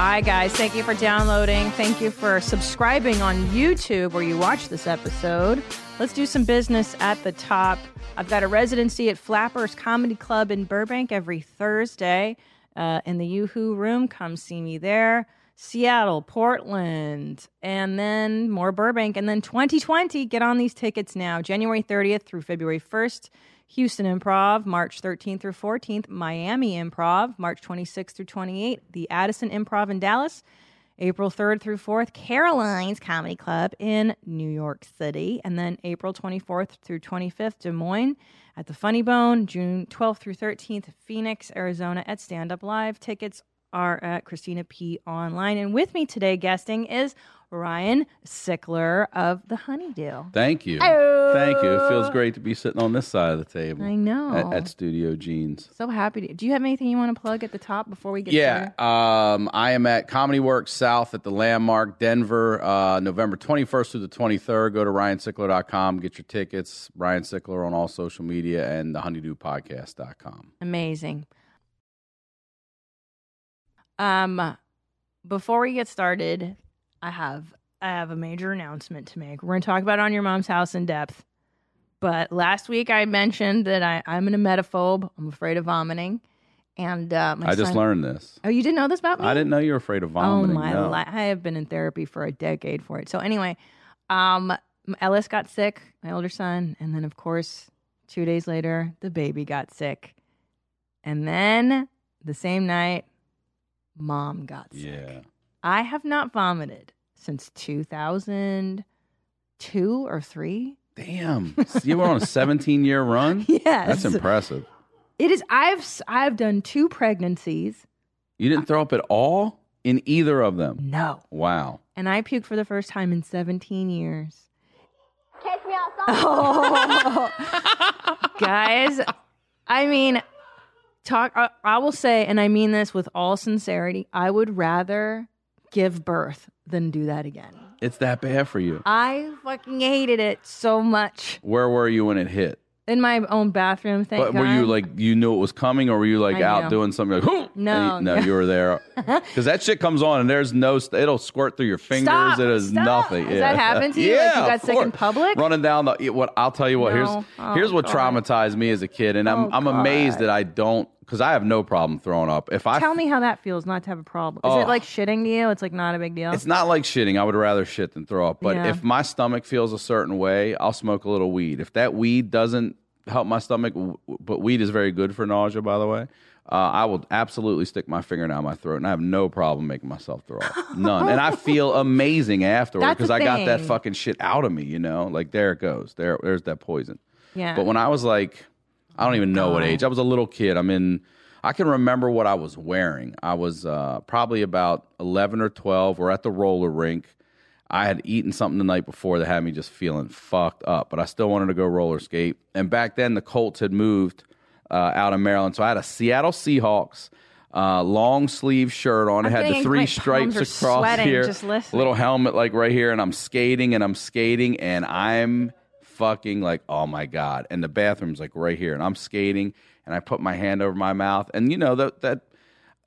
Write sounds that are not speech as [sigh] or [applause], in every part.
Hi, guys. Thank you for downloading. Thank you for subscribing on YouTube where you watch this episode. Let's do some business at the top. I've got a residency at Flappers Comedy Club in Burbank every Thursday uh, in the Yoo-Hoo Room. Come see me there. Seattle, Portland, and then more Burbank. And then 2020, get on these tickets now. January 30th through February 1st. Houston Improv, March 13th through 14th. Miami Improv, March 26th through 28th. The Addison Improv in Dallas, April 3rd through 4th. Caroline's Comedy Club in New York City. And then April 24th through 25th, Des Moines at the Funny Bone. June 12th through 13th, Phoenix, Arizona at Stand Up Live. Tickets are at Christina P. Online. And with me today, guesting is Ryan Sickler of The Honeydew. Thank you. Thank you. It feels great to be sitting on this side of the table. I know. At, at Studio Jeans. So happy to. Do you have anything you want to plug at the top before we get Yeah, um, I am at Comedy Works South at the Landmark, Denver, uh, November 21st through the 23rd. Go to ryansickler.com, get your tickets. Ryan Sickler on all social media and the honeydewpodcast.com. Amazing. Um, before we get started, I have I have a major announcement to make. We're going to talk about on your mom's house in depth. But last week I mentioned that I, I'm an emetophobe. I'm afraid of vomiting, and uh, I just son- learned this. Oh, you didn't know this about me? I didn't know you were afraid of vomiting. Oh my! no. li- I have been in therapy for a decade for it. So anyway, um, Ellis got sick, my older son, and then of course, two days later, the baby got sick, and then the same night, mom got sick. Yeah. I have not vomited since 2002 or three. Damn. You were on a 17 year run? [laughs] Yes, That's impressive. It is. I've I've done two pregnancies. You didn't throw up at all in either of them? No, Wow. and I puked for the first time in 17 years. Catch me outside. Oh, [laughs] guys, I mean, talk. I, I will say, and I mean this with all sincerity, I would rather give birth than do that again. It's that bad for you. I fucking hated it so much Where were you when it hit? In my own bathroom. Thank But God. were you like you knew it was coming, or were you like I out knew. doing something like? No, you- no, no. you were there [laughs] because that shit comes on and there's no. It'll squirt through your fingers. Stop, it is stop. nothing. Has yeah. that happened to you? Like, you Yeah, got sick in public? Running down the what? I'll tell you what. No. Here's Oh, here's what God. traumatized me as a kid, and I'm Oh, I'm amazed that I don't because I have no problem throwing up. If I Tell me how that feels not to have a problem. Is Oh. it like shitting to you? It's like not a big deal. It's not like shitting. I would rather shit than throw up. But Yeah. if my stomach feels a certain way, I'll smoke a little weed. If that weed doesn't help my stomach, w- but weed is very good for nausea, by the way. Uh, I will absolutely stick my finger down my throat, and I have no problem making myself throw up. [laughs] None, and I feel amazing afterward That's the because I got that thing. fucking shit out of me. You know, like there it goes. There, there's that poison. yeah. But when I was like, I don't even know what age. I was a little kid. I'm in. I can remember what I was wearing. I was uh, probably about 11 or 12. We're at the roller rink. I had eaten something the night before that had me just feeling fucked up, but I still wanted to go roller skate. And back then, the Colts had moved uh, out of Maryland, so I had a Seattle Seahawks uh, long sleeve shirt on. I'm it had the three stripes across sweating here, little helmet like right here, and I'm skating and I'm skating and I'm fucking like, oh my god! And the bathroom's like right here, and I'm skating and I put my hand over my mouth, and you know that that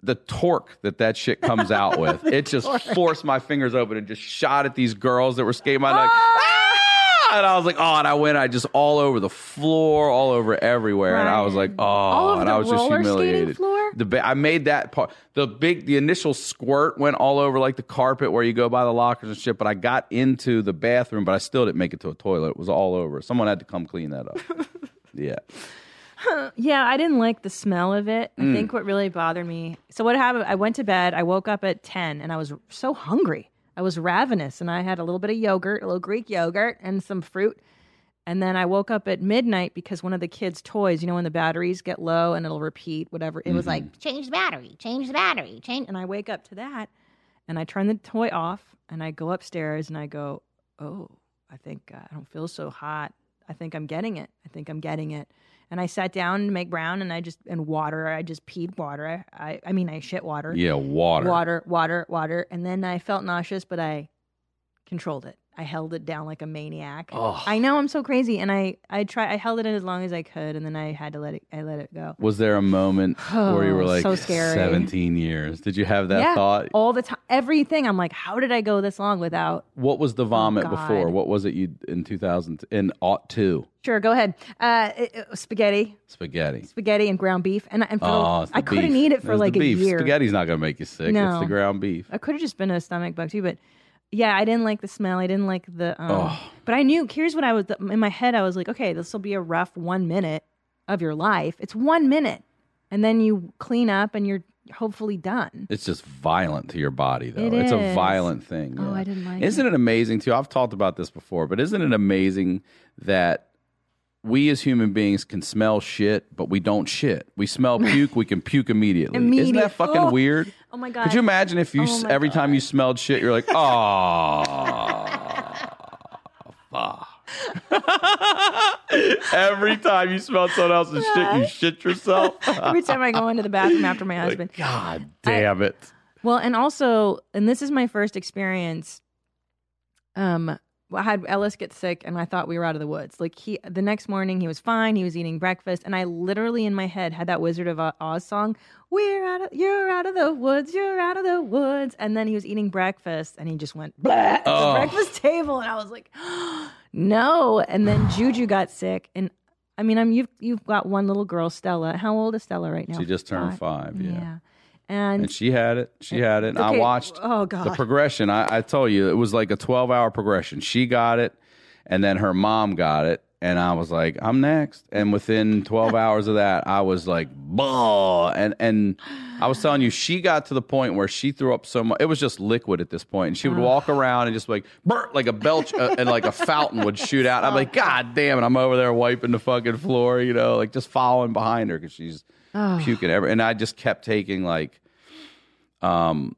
the torque that that shit comes out [laughs] with, it just forced my fingers open and just shot at these girls that were skating my neck. Ah! And I was like, oh, and I went, I just all over the floor, all over everywhere, and I was like, oh, and I was just humiliated. floor? The ba- I made that part. The big, the initial squirt went all over like the carpet where you go by the lockers and shit. But I got into the bathroom, but I still didn't make it to a toilet. It was all over. Someone had to come clean that up. [laughs] yeah. Yeah, I didn't like the smell of it. Mm. I think what really bothered me. So what happened? I went to bed. I woke up at ten, and I was so hungry. I was ravenous, and I had a little bit of yogurt, a little Greek yogurt, and some fruit. And then I woke up at midnight because one of the kids' toys, you know, when the batteries get low and it'll repeat whatever. It was like Mm-hmm. change the battery, change the battery, change. And I wake up to that, and I turn the toy off, and I go upstairs, and I go, oh, I think uh, I don't feel so hot. I think I'm getting it. I think I'm getting it. And I sat down to make brown, and I just and water. I just peed water. I I, I mean I shit water. Yeah, water. water, water, water, and then I felt nauseous, but I controlled it. I held it down like a maniac. Oh. I know I'm so crazy, and I I try I held it in as long as I could, and then I had to let it I let it go. Was there a moment [sighs] where you were Oh, like, so scary. 17 years? Did you have that yeah, thought? all the time, everything. I'm like, how did I go this long without? What was the vomit Oh, before? What was it you in 2000 in aught two? Sure, go ahead. Uh, it- it- spaghetti, Spaghetti. spaghetti and ground beef, and and for Oh, the I couldn't eat it for the like a beef. year. Spaghetti's not to make you sick. It's the ground beef. I could have just been a stomach bug too, but yeah, I didn't like the smell. I didn't like the. Um, Oh. But I knew. Here's what I was in my head. I was like, okay, this will be a rough one minute of your life. It's one minute, and then you clean up, and you're hopefully done. It's just violent to your body, though. It it's a violent thing. Oh, yeah. I didn't like Isn't it amazing too? I've talked about this before, but isn't it amazing that we as human beings can smell shit, but we don't shit. We smell [laughs] puke, we can puke immediately. Isn't that fucking Oh. weird? Oh my god! Could you imagine if you Oh [laughs] every time you smelled shit, you're like, oh, fuck. every time you smell someone else's shit, you shit yourself. [laughs] Every time I go into the bathroom after my husband. God damn it. Well, and also, and this is my first experience. Um, I had Ellis get sick, and I thought we were out of the woods. Like he, the next morning, he was fine. He was eating breakfast, and I literally in my head had that Wizard of Oz song. We're out of, you're out of the woods, you're out of the woods, and then he was eating breakfast, and he just went blah at Oh. the breakfast table, and I was like, [gasps] no. And then Juju got sick, and I mean, I'm you've you've got one little girl, Stella. How old is Stella right now? She just turned five, yeah. And, And she had it. She had it. And I watched Oh, God. the progression. I, I told you it was like a 12 hour progression. She got it, and then her mom got it. And I was like, I'm next. And within 12 [laughs] hours of that, I was like, bah. And, and I was telling you, she got to the point where she threw up so much. It was just liquid at this point. And she would walk around and just like, "Brr," like a belch uh, and like a fountain would shoot out. I'm like, God damn it. I'm over there wiping the fucking floor, you know, like just following behind her because she's puking ever. And I just kept taking like, um,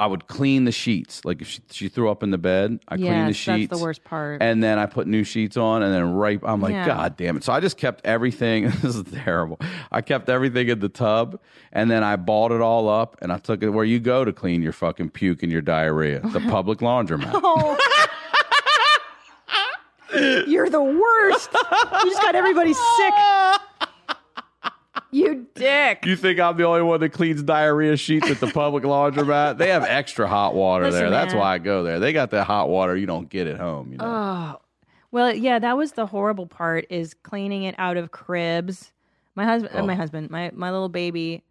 I would clean the sheets. Like if she, she threw up in the bed, I clean the sheets. that's the worst part. And then I put new sheets on, and then right, I'm like, Yeah. God damn it! So I just kept everything. [laughs] this is terrible. I kept everything in the tub, and then I balled it all up, and I took it where you go to clean your fucking puke and your diarrhea, the [laughs] public laundromat. [laughs] You're the worst. you just got everybody sick. You dick. You think I'm the only one that cleans diarrhea sheets at the public laundromat? They have extra hot water Listen, there. That's man. why I go there. They got that hot water you don't get at home. You know. Oh. Well, yeah, that was the horrible part is cleaning it out of cribs. My husband, uh, my Oh. husband, my my little baby,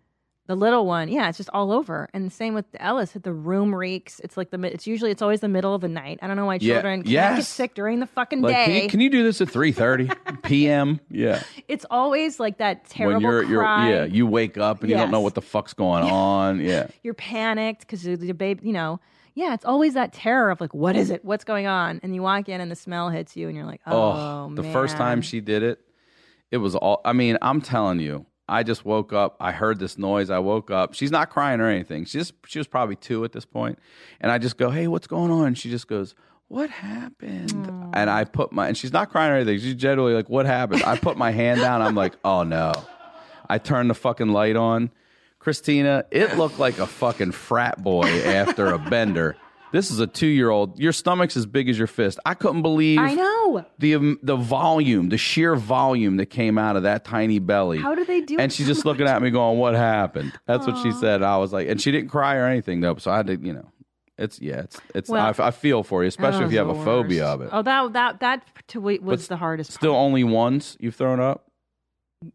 the little one. Yeah, it's just all over. And the same with Ellis. The room reeks. It's like the mid- it's usually it's always the middle of the night. I don't know why Yeah, children can't get sick during the fucking like, can day. you, can you do this at 3:30 [laughs] p.m.? Yeah. it's always like that terrible when you're you're yeah you wake up and you don't know what the fuck's going [laughs] on yeah you're panicked because the baby, you know, yeah, it's always that terror of like, what is it? What's going on? And you walk in and the smell hits you, and you're like, oh, oh the first time she did it it was all i mean i'm telling you i just woke up. I heard this noise. I woke up. She's not crying or anything. She just she was probably two at this point. And i just go hey what's going on? And she just goes what happened? And i put my and she's not crying or anything. She's generally like what happened? I put my hand down. I'm like oh no. I turned the fucking light on. Christina it looked like a fucking frat boy after a bender this is a two-year-old your stomach's as big as your fist i couldn't believe I know. the um, the volume, the sheer volume that came out of that tiny belly. How do they do And it she's so just looking at me, going, "What happened?" That's what she said. I was like, and she didn't cry or anything though. So I had to, you know, it's yeah, it's it's. Well- I, I feel for you, especially if you have a the phobia of it. Oh, that that that to wait was But the hardest. Still, part. only once you've thrown up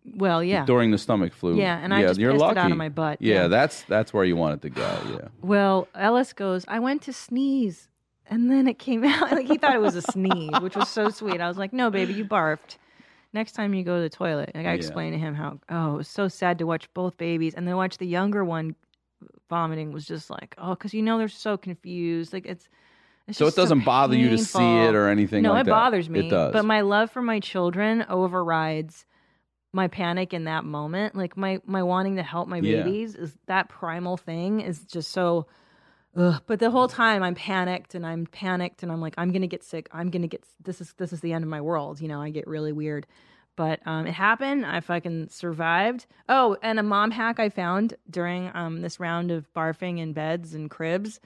well, yeah. during the stomach flu. Yeah, and I just you're pissed it out of my butt, Yeah, yeah. that's that's where you want it to go. Yeah. [sighs] Well, Ellis goes, I went to sneeze, and then it came [laughs] out like he thought it was a sneeze, which was so sweet. I was like, No, baby, you barfed. Next time you go to the toilet, like I Yeah. explained to him how oh, it was so sad to watch both babies, and then watch the younger one vomiting was just like oh, because you know they're so confused. Like it's. it's So it doesn't bother you to see it or anything No, like it that? bothers me. It does. But my love for my children overrides my panic in that moment. Like my my wanting to help my Yeah. babies is that primal thing is just so Ugh. But the whole time I'm panicked and I'm panicked and I'm like, I'm gonna get sick. I'm gonna get this is this is the end of my world. You know, I get really weird. But um, it happened. I fucking survived. Oh, and a mom hack I found during um, this round of barfing in beds and cribs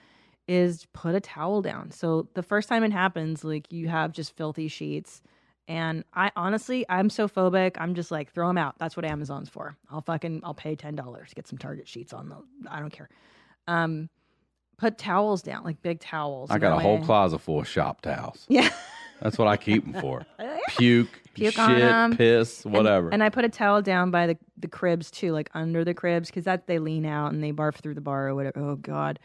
is put a towel down. So the first time it happens, like you have just filthy sheets. And I honestly, I'm so phobic. I'm just like, throw them out. That's what Amazon's for. I'll fucking, I'll pay ten dollars to get some Target sheets on the. I don't care. Um, put towels down, like big towels. I got a whole closet full of shop towels. [laughs] Yeah. That's what I keep them for. [laughs] Puke, Puke shit, piss, And- whatever. And, I put a towel down by the, the cribs too, like under the cribs, because that they lean out and they barf through the bar or whatever. Oh God.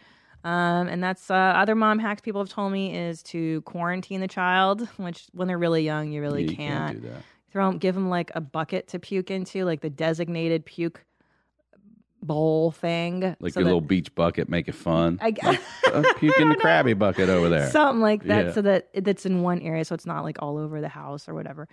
Um, and that's uh, other mom hacks people have told me is to quarantine the child, which when they're really young, you really Yeah, you can't. can't do that. Throw 'em- give them like a bucket to puke into, like the designated puke bowl thing. Like so your that- little beach bucket, make it fun. I guess. [laughs] Uh, puke in the Krabby bucket over there. something like that Yeah. so that it's in one area so it's not like all over the house or whatever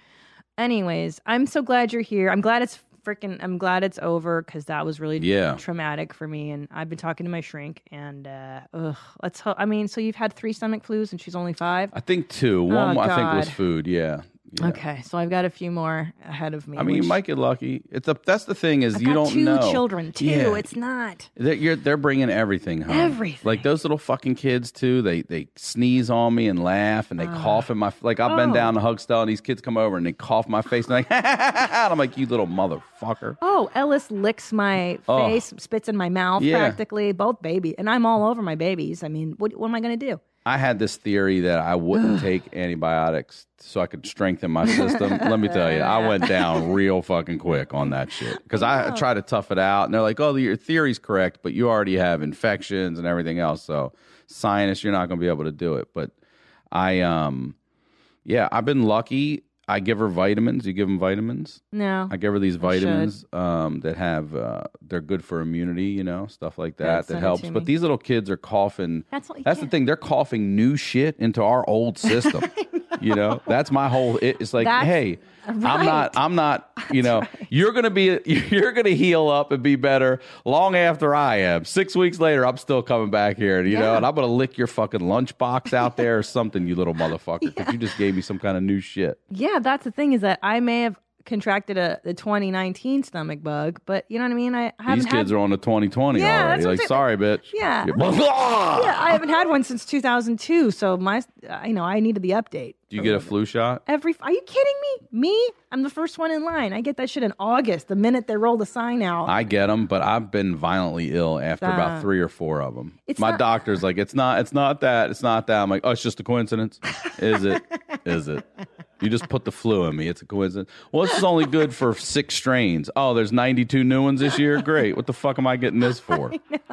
anyways i'm so glad you're here i'm glad it's freaking i'm glad it's over because that was really Yeah. traumatic for me and i've been talking to my shrink and uh ugh, let's hope i mean so you've had three stomach flus and she's only five I think two. One Oh, I think was food. Yeah. Yeah. okay so i've got a few more ahead of me I mean, you might get lucky. It's a. That's the thing is I've you don't two know. children too Yeah. it's not They're, you're, they're bringing everything home. Everything. Like those little fucking kids too. They they sneeze on me and laugh and they ah. cough in my like. I've been Oh. down to hug Stella and these kids come over and they cough in my face and like, [laughs] and I'm like, you little motherfucker. Oh, Ellis licks my Oh. face, spits in my mouth Yeah. practically, both baby. And I'm all over my babies. I mean, what, what am I to do? I had this theory that I wouldn't [sighs] take antibiotics so I could strengthen my system. Let me tell you, I went [laughs] down real fucking quick on that shit because I tried to tough it out, and they're like, "Oh, your theory's correct, but you already have infections and everything else, so sinus, you're not going to be able to do it." But I, um, yeah, I've been lucky. I give her vitamins. You give them vitamins. No. I give her these vitamins um, that have uh, they're good for immunity, you know, stuff like that that helps. But these little kids are coughing. That's what- that's the thing. They're coughing new shit into our old system. [laughs] You know, that's my whole. It, it's like, That's- hey, I'm not. I'm not. [laughs] You know, you're gonna be. You're gonna heal up and be better long after I am. Six weeks later, I'm still coming back here. You know, and I'm gonna lick your fucking lunchbox out there or something, you little motherfucker, because you just gave me some kind of new shit. Yeah, that's the thing is that I may have contracted a the 2019 stomach bug, but you know what I mean? I haven't These kids had, are on the 2020 Yeah, already. Like, sorry, bitch. Yeah. Yeah. [laughs] Yeah, I haven't had one since 2002, so my you know I needed the update. Do you get a flu shot? Every Are you kidding me? Me? I'm the first one in line. I get that shit in August, the minute they roll the sign out. I get them, but I've been violently ill after about three or four of them. It's My not- doctor's like, it's not, it's not that, it's not that. I'm like, oh, it's just a coincidence. Is it? Is it? You just put the flu in me. It's a coincidence. Well, this is only good for six strains. Oh, there's 92 new ones this year. Great. What the fuck am I getting this for? [laughs]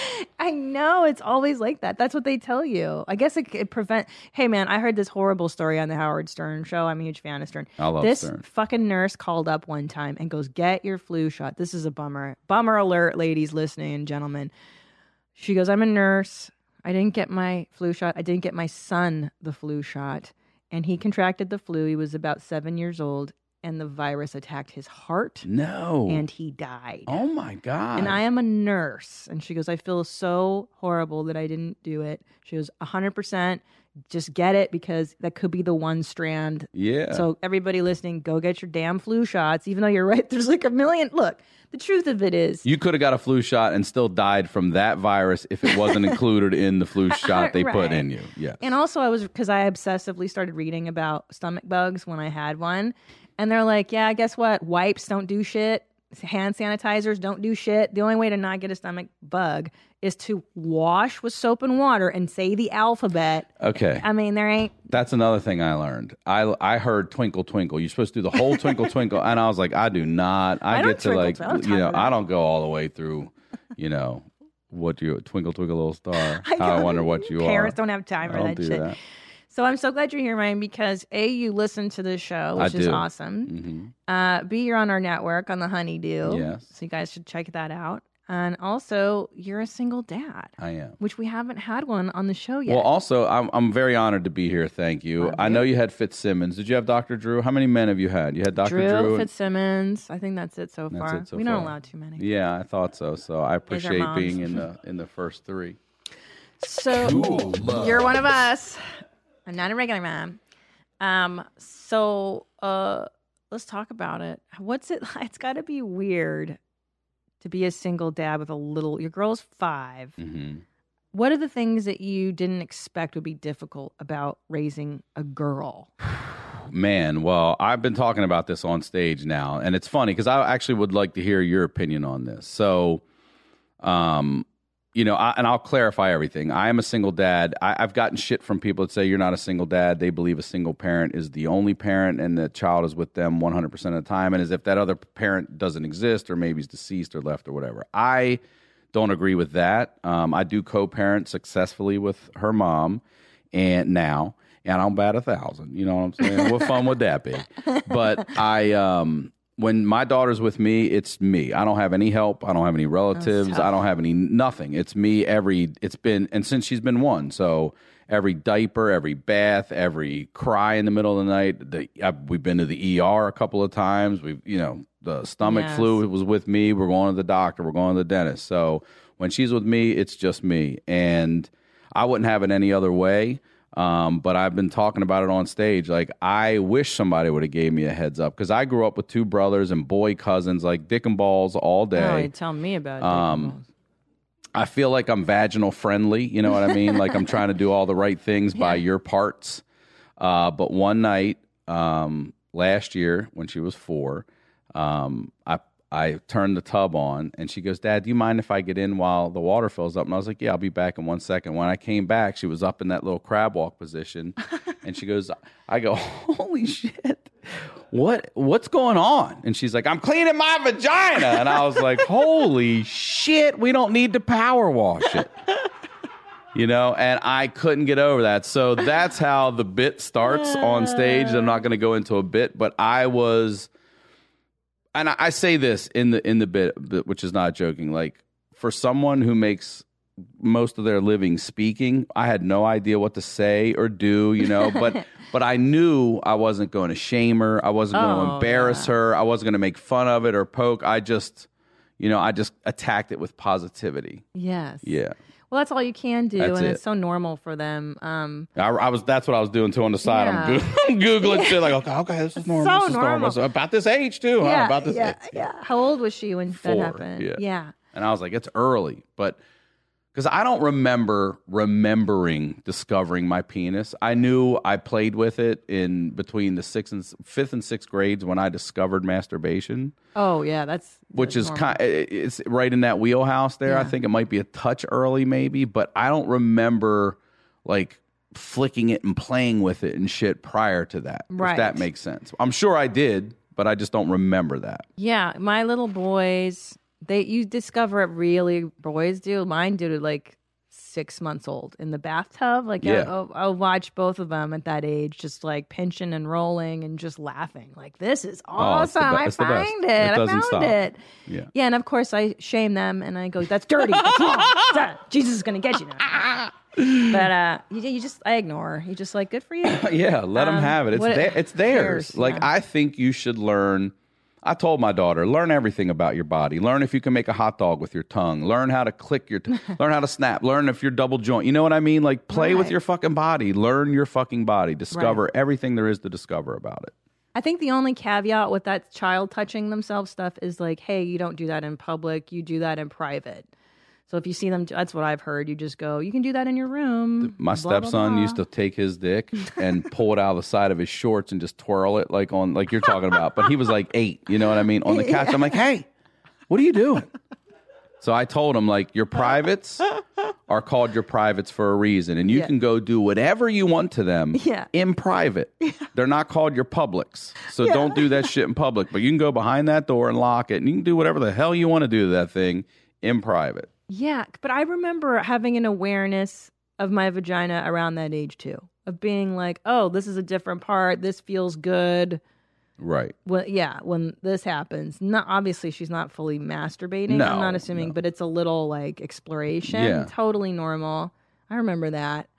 [laughs] I know it's always like that. That's what they tell you. I guess it, it prevent. Hey man, I heard this horrible story on the Howard Stern show. I'm a huge fan of Stern. I love this Stern. fucking nurse called up one time and goes, "Get your flu shot." This is a bummer. Bummer alert, ladies listening and gentlemen. She goes, "I'm a nurse. I didn't get my flu shot. I didn't get my son the flu shot, and he contracted the flu. He was about seven years old, and the virus attacked his heart, No. and he died." oh my God. And I am a nurse. And she goes, I feel so horrible that I didn't do it. She goes, 100%, just get it because that could be the one strand. yeah. So, everybody listening, go get your damn flu shots, even though you're right. [laughs] There's like a million. Look, the truth of it is, you could have got a flu shot and still died from that virus if it wasn't included in the flu [laughs] shot they put in you. Yes. And also, I was because I obsessively started reading about stomach bugs when I had one. And they're like, yeah, I guess what? Wipes don't do shit. Hand sanitizers don't do shit. The only way to not get a stomach bug is to wash with soap and water and say the alphabet. okay. I mean, there ain't. That's another thing I learned. I I heard twinkle twinkle. You're supposed to do the whole twinkle twinkle, and I was like, I do not. I, I get to like, twinkle. You know, I don't go all the way through. You know, what you twinkle twinkle little star. [laughs] I, know. wonder what you Parents are. don't have time I for that do shit. that. So I'm so glad you're here, Ryan, because A, you listen to this show, I which is do. awesome. Uh, B, you're on our network on the Honeydew. Yes. So you guys should check that out. And also, you're a single dad. I am. which we haven't had one on the show yet. Well, also, I'm I'm very honored to be here. Thank you. I know you had Fitzsimmons. Did you have Dr. Drew? How many men have you had? You had Dr. Drew, Drew. and- Fitzsimmons. I think that's it so That's far. it so we don't allow too many. Yeah, I thought so. So I appreciate being in the [laughs] in the first three. So you're one of us. I'm not a regular mom. Um. So uh, let's talk about it. What's it? [laughs] It's got to be weird to be a single dad with a little. Your girl's 5 hmm What are the things that you didn't expect would be difficult about raising a girl? Man, well, I've been talking about this on stage now, and it's funny because I actually would like to hear your opinion on this. So, um, you know, I, and I'll clarify everything. I am a single dad. I, I've gotten shit from people that say you're not a single dad. They believe a single parent is the only parent, and the child is with them 100 percent of the time, and as if that other parent doesn't exist, or maybe he's deceased or left or whatever. I don't agree with that. Um, I do co-parent successfully with her mom, and now, and I'm bat a thousand. You know what I'm saying? what fun would that be? But I, um, when my daughter's with me, it's me. I don't have any help. I don't have any relatives. I don't have any nothing. It's me. Every it's been, and since she's been one, so every diaper, every bath, every cry in the middle of the night. The, I, we've been to the ER a couple of times. We've, you know, the stomach Yes. flu was with me. We're going to the doctor. We're going to the dentist. So when she's with me, it's just me, and I wouldn't have it any other way. Um, but I've been talking about it on stage. Like I wish somebody would have gave me a heads up because I grew up with two brothers and boy cousins, like dick and balls all Oh, day. you tell me about it. Um, I feel like I'm vaginal friendly. You know what I mean? like I'm trying to do all the right things by your parts. Uh, but one night um, last year, when she was four, um, I I turned the tub on, and she goes, "Dad, do you mind if I get in while the water fills up?" And I was like, "Yeah, I'll be back in one second. When I came back, she was up in that little crab walk position, [laughs] and she goes, "I go, holy shit." What what's going on? And she's like, I'm cleaning my vagina. And I was like, [laughs] Holy shit, we don't need to power wash it. You know, and I couldn't get over that. So that's how the bit starts on stage. I'm not going to go into a bit, but I was, and I, I say this in the in the bit, which is not joking. Like for someone who makes most of their living speaking, I had no idea what to say or do. You know, but [laughs] but I knew I wasn't going to shame her. I wasn't going to Oh, embarrass her. I wasn't going to make fun of it or poke. I just, you know, I just attacked it with positivity. yes. Yeah. Well, that's all you can do, That's and it. it's so normal for them. Um, I, I was. That's what I was doing too on the side. I'm, Yeah. Goog- [laughs] I'm googling [laughs] shit like, okay, okay, this is normal. So this is normal. So about this age too. Huh? yeah, About this yeah, age. yeah. How old was she when Four, that happened? yeah. yeah. And I was like, it's early, but because I don't remember remembering discovering my penis. I knew I played with it in between the sixth and fifth and sixth grades when I discovered masturbation, Oh, yeah. That's which is normal. kind. It's right in that wheelhouse there. I think it might be a touch early, maybe, but I don't remember like flicking it and playing with it and shit prior to that. Right. If that makes sense. I'm sure I did, but I just don't remember that. Yeah, my little boys, they you discover it really. Boys do. Mine did it like six months old in the bathtub. Like Yeah. I'll, I'll watch both of them at that age, just like pinching and rolling and just laughing. Like this is Oh, awesome! be- I it's the best. find It it. I found stop. it. Yeah. Yeah, and of course I shame them and I go, "That's dirty. That's wrong. [laughs] Jesus is gonna get you now." but uh, you, you just I ignore. You just like good for you. [laughs] Yeah, let them Um, have it. It's what- their, it's theirs. cares? Like Yeah. I think you should learn. I told my daughter, learn everything about your body. Learn if you can make a hot dog with your tongue. Learn how to click your. T- [laughs] learn how to snap. Learn if you're double joint. You know what I mean? Like play with your fucking body. Learn your fucking body. Discover everything there is to discover about it. I think the only caveat with that child touching themselves stuff is like, hey, you don't do that in public. You do that in private. So if you see them, that's what I've heard. You just go, you can do that in your room. My blah, blah, stepson blah." used to take his dick and pull it out of the side of his shorts and just twirl it like on like you're talking about. But he was like eight, you know what I mean? On the couch. I'm like, hey, what are you doing? So I told him like your privates are called your privates for a reason, and you Yeah. can go do whatever you want to them Yeah. in private. They're not called your publics, so don't do that shit in public. But you can go behind that door and lock it, and you can do whatever the hell you want to do to that thing in private. Yeah, but I remember having an awareness of my vagina around that age too, of being like, oh, this is a different part. This feels good. Right. Well, yeah, when this happens, not obviously she's not fully masturbating. No, I'm not assuming, but it's a little like exploration. Yeah. Totally normal. I remember that.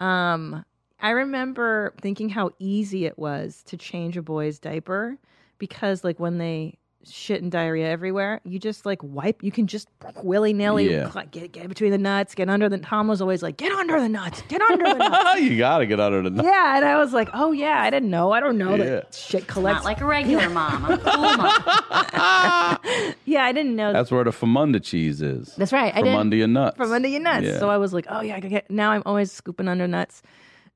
Um, I remember thinking how easy it was to change a boy's diaper because, like, when they shit and diarrhea everywhere, you just like wipe. You can just willy nilly Yeah. get get between the nuts, get under the. Tom was always like, "Get under the nuts, get under the nuts." [laughs] you gotta get under the knife. yeah, and I was like, "Oh yeah, I didn't know. I don't know Yeah. that shit collects." Not like a regular mom. I'm a cool mom. [laughs] yeah, I didn't know. That's where the famunda cheese is. That's right. I From didn't- your nuts. from under your nuts. Yeah. So I was like, oh yeah, I can get. Now I'm always scooping under nuts.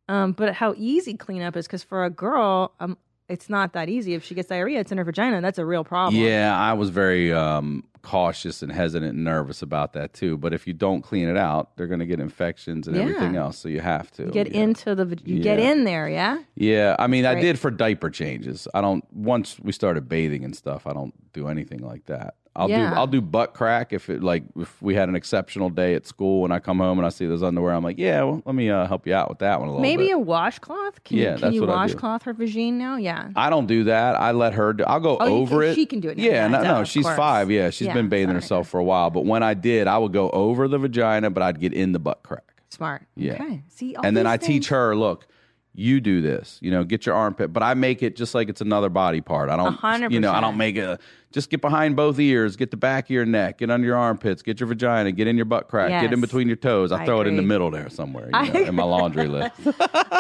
Um, but how easy cleanup is because for a girl, um, it's not that easy. If she gets diarrhea, it's in her vagina. That's a real problem. Yeah, I was very um, cautious and hesitant and nervous about that too. But if you don't clean it out, they're going to get infections and Yeah. everything else. So you have to You get yeah. into the. vag- You get Yeah. in there. Yeah. Yeah, I mean, I Right. did for diaper changes. I don't. Once we started bathing and stuff, I don't do anything like that. I'll Yeah. do. I'll do butt crack if it like if we had an exceptional day at school and I come home and I see those underwear. I'm like, yeah, well, let me uh, help you out with that one a little Maybe bit. a washcloth. Can Yeah, you, can that's you what I do. washcloth her vagine now? Yeah. I don't do that. I let her do. I'll go Oh, over it. she can do it now. Yeah, Yeah, no, no, she's course. five. Yeah, she's Yeah, been bathing sorry. herself for a while. But when I did, I would go over the vagina, but I'd get in the butt crack. Smart. Yeah. Okay. See. and then I teach her, look, you do this. You know, get your armpit, but I make it just like it's another body part. I don't, hundred you know, I don't make a. Just get behind both ears, get the back of your neck, get under your armpits, get your vagina, get in your butt crack, get in between your toes. I, I throw it in the middle there somewhere, you know, in my laundry [laughs] list.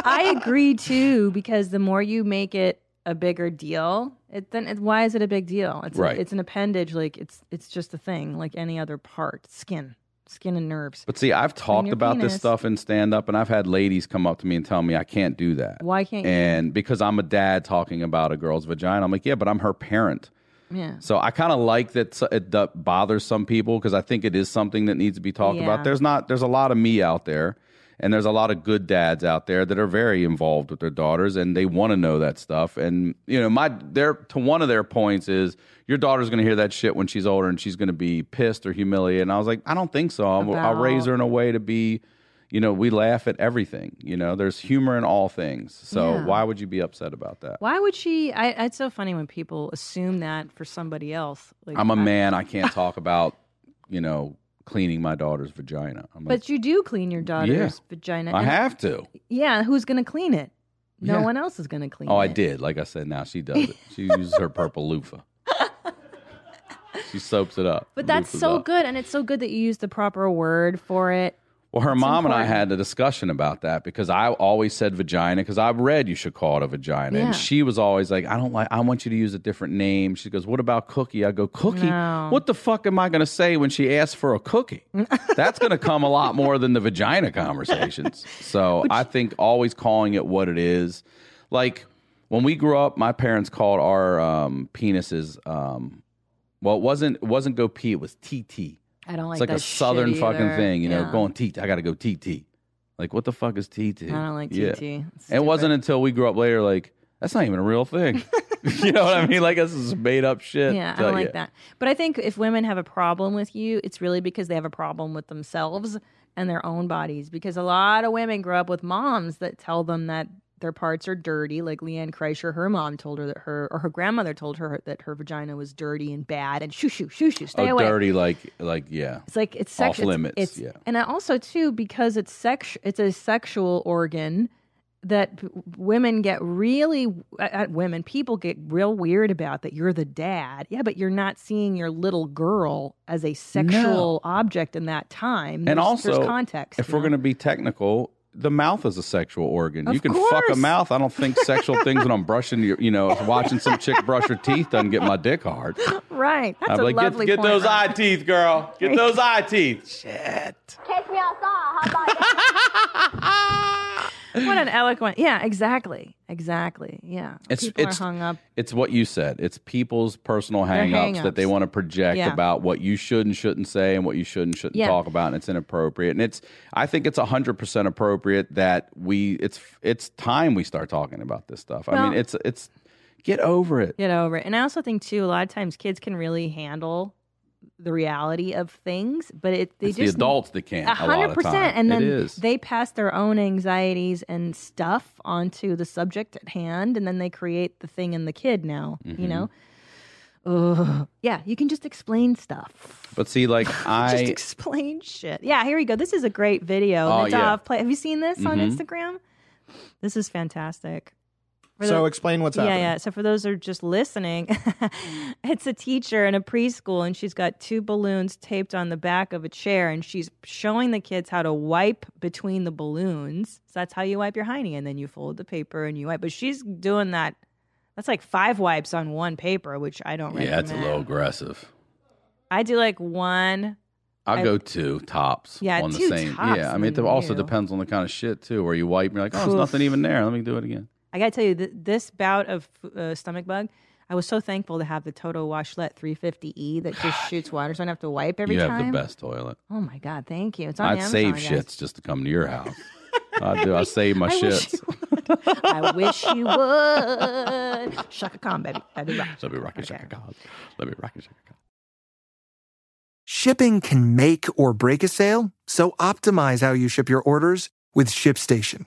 I agree too because the more you make it a bigger deal, it then it, why is it a big deal? It's a- it's an appendage, like it's it's just a thing, like any other part, skin, skin and nerves. But see, I've talked about this stuff in stand up, and I've had ladies come up to me and tell me I can't do that. Why can't you? And because I'm a dad talking about a girl's vagina, I'm like, yeah, but I'm her parent. Yeah. So I kind of like that it d- bothers some people because I think it is something that needs to be talked Yeah. about. There's not there's a lot of me out there and there's a lot of good dads out there that are very involved with their daughters and they want to know that stuff and you know my their to one of their points is your daughter's going to hear that shit when she's older and she's going to be pissed or humiliated and I was like I don't think so. I'll, I'll raise her in a way to be you know, we laugh at everything. You know, there's humor in all things. So Yeah. why would you be upset about that? Why would she? I, it's so funny when people assume that for somebody else. Like, I'm a I- man. I can't [laughs] talk about, you know, cleaning my daughter's vagina. I'm like, But you do clean your daughter's Yeah. vagina. I have to. Yeah. Who's going to clean it? No Yeah. one else is going to clean it. Oh, I did. Like I said, now she does it. She uses her [laughs] purple loofah. She soaps it up. But that's so up. good, and it's so good that you use the proper word for it. Well, her mom and I had a discussion about that because I always said vagina because I've read you should call it a vagina. Yeah. And she was always like, I don't like, I want you to use a different name. She goes, What about cookie? I go, Cookie? No. What the fuck am I going to say when she asks for a cookie? [laughs] That's going to come a lot more than the vagina conversations. So I think always calling it what it is. Like when we grew up, my parents called our um, penises, um, well, it wasn't, it wasn't go pee, it was TT. I don't like that. It's like a southern fucking thing, you know, Yeah. going TT. I got to go TT. Like, what the fuck is TT? I don't like Yeah. TT. It's And it wasn't until we grew up later, like, that's not even a real thing. [laughs] [laughs] you know what I mean? Like, this is made up shit. Yeah, I don't like that. But I think if women have a problem with you, it's really because they have a problem with themselves and their own bodies. Because a lot of women grow up with moms that tell them that their parts are dirty. Like LeeAnn Kreischer, her mom told her that her or her grandmother told her that her vagina was dirty and bad and shoo shoo shoo shoo stay Oh, away. dirty, like, like, yeah. It's like it's sex- Off sexual. limits, It's, yeah. and I also too because it's sex. It's a sexual organ that women get really. Uh, uh, women, people get real weird about that. You're the dad, yeah, but you're not seeing your little girl as a sexual object in that time. And There's- also, there's context. if we're going to be technical, the mouth is a sexual organ. Of you can fuck a mouth. I don't think sexual [laughs] things when I'm brushing your, you know, watching some chick brush her teeth doesn't get my dick hard. right, that's I'm a like, get, lovely get point, those Ron. eye teeth, girl. Get those eye teeth. Shit. Catch me outside. How about that? [laughs] What an eloquent. Yeah, exactly, exactly. Yeah, It's people it's are hung up. It's what you said. It's people's personal Their hang-ups that they want to project Yeah. about what you should and shouldn't say and what you should and shouldn't Yeah. talk about, and it's inappropriate. And it's I think it's hundred percent appropriate that we it's it's time we start talking about this stuff. I mean, it's it's get over it. get over it. And I also think too, a lot of times kids can really handle the reality of things, but it they It's the adults that can't. hundred percent, and then they pass their own anxieties and stuff onto the subject at hand, and then they create the thing in the kid. Now, Mm-hmm. you know. Ugh. Yeah, you can just explain stuff. but see, like [laughs] just I explain shit. Yeah, here we go. This is a great video. Oh, yeah. play. Have you seen this on Mhm. Instagram? This is fantastic. For So the- explain what's yeah, happening. yeah. Yeah. So for those who are just listening, [laughs] it's a teacher in a preschool, and she's got two balloons taped on the back of a chair, and she's showing the kids how to wipe between the balloons. So that's how you wipe your hiney, and then you fold the paper and you wipe. But she's doing that. That's like five wipes on one paper, which I don't recommend. Yeah, it's a little aggressive. I do like one. I'll I- go two tops. Yeah, on the two same. tops, yeah, I mean, it also you. depends on the kind of shit too. Where you wipe, and you're like, oh, there's Oof. nothing even there. Let me do it again. I gotta tell you, th- this bout of uh, stomach bug, I was so thankful to have the Toto Washlet 350E that just shoots water, so I don't have to wipe every you have the best toilet. Oh my god, thank you. It's on I'd Amazon, save shits just to come to your house. [laughs] I do. I save my I wish shits. I wish you would. Chaka Khan, baby. Baby rock. Let me rock it, Okay. shaka God. Let me rock it, shaka God. Shipping can make or break a sale, so optimize how you ship your orders with ShipStation.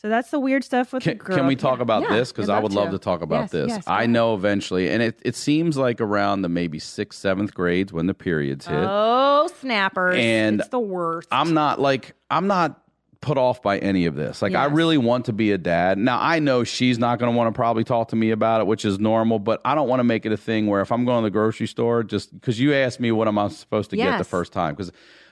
So that's the weird stuff with Can, the girl. can we talk Yeah. about Yeah, this? Because I would love to talk about Yes, this. yes, I know eventually, and it, it seems like around the maybe sixth, seventh grades when the periods hit. Oh, snappers! And it's the worst. I'm not like I'm not put off by any of this. Like I really want to be a dad. Now I know she's not going to want to probably talk to me about it, which is normal, but I don't want to make it a thing where if I'm going to the grocery store just cuz you asked me what am I supposed to get the first time cuz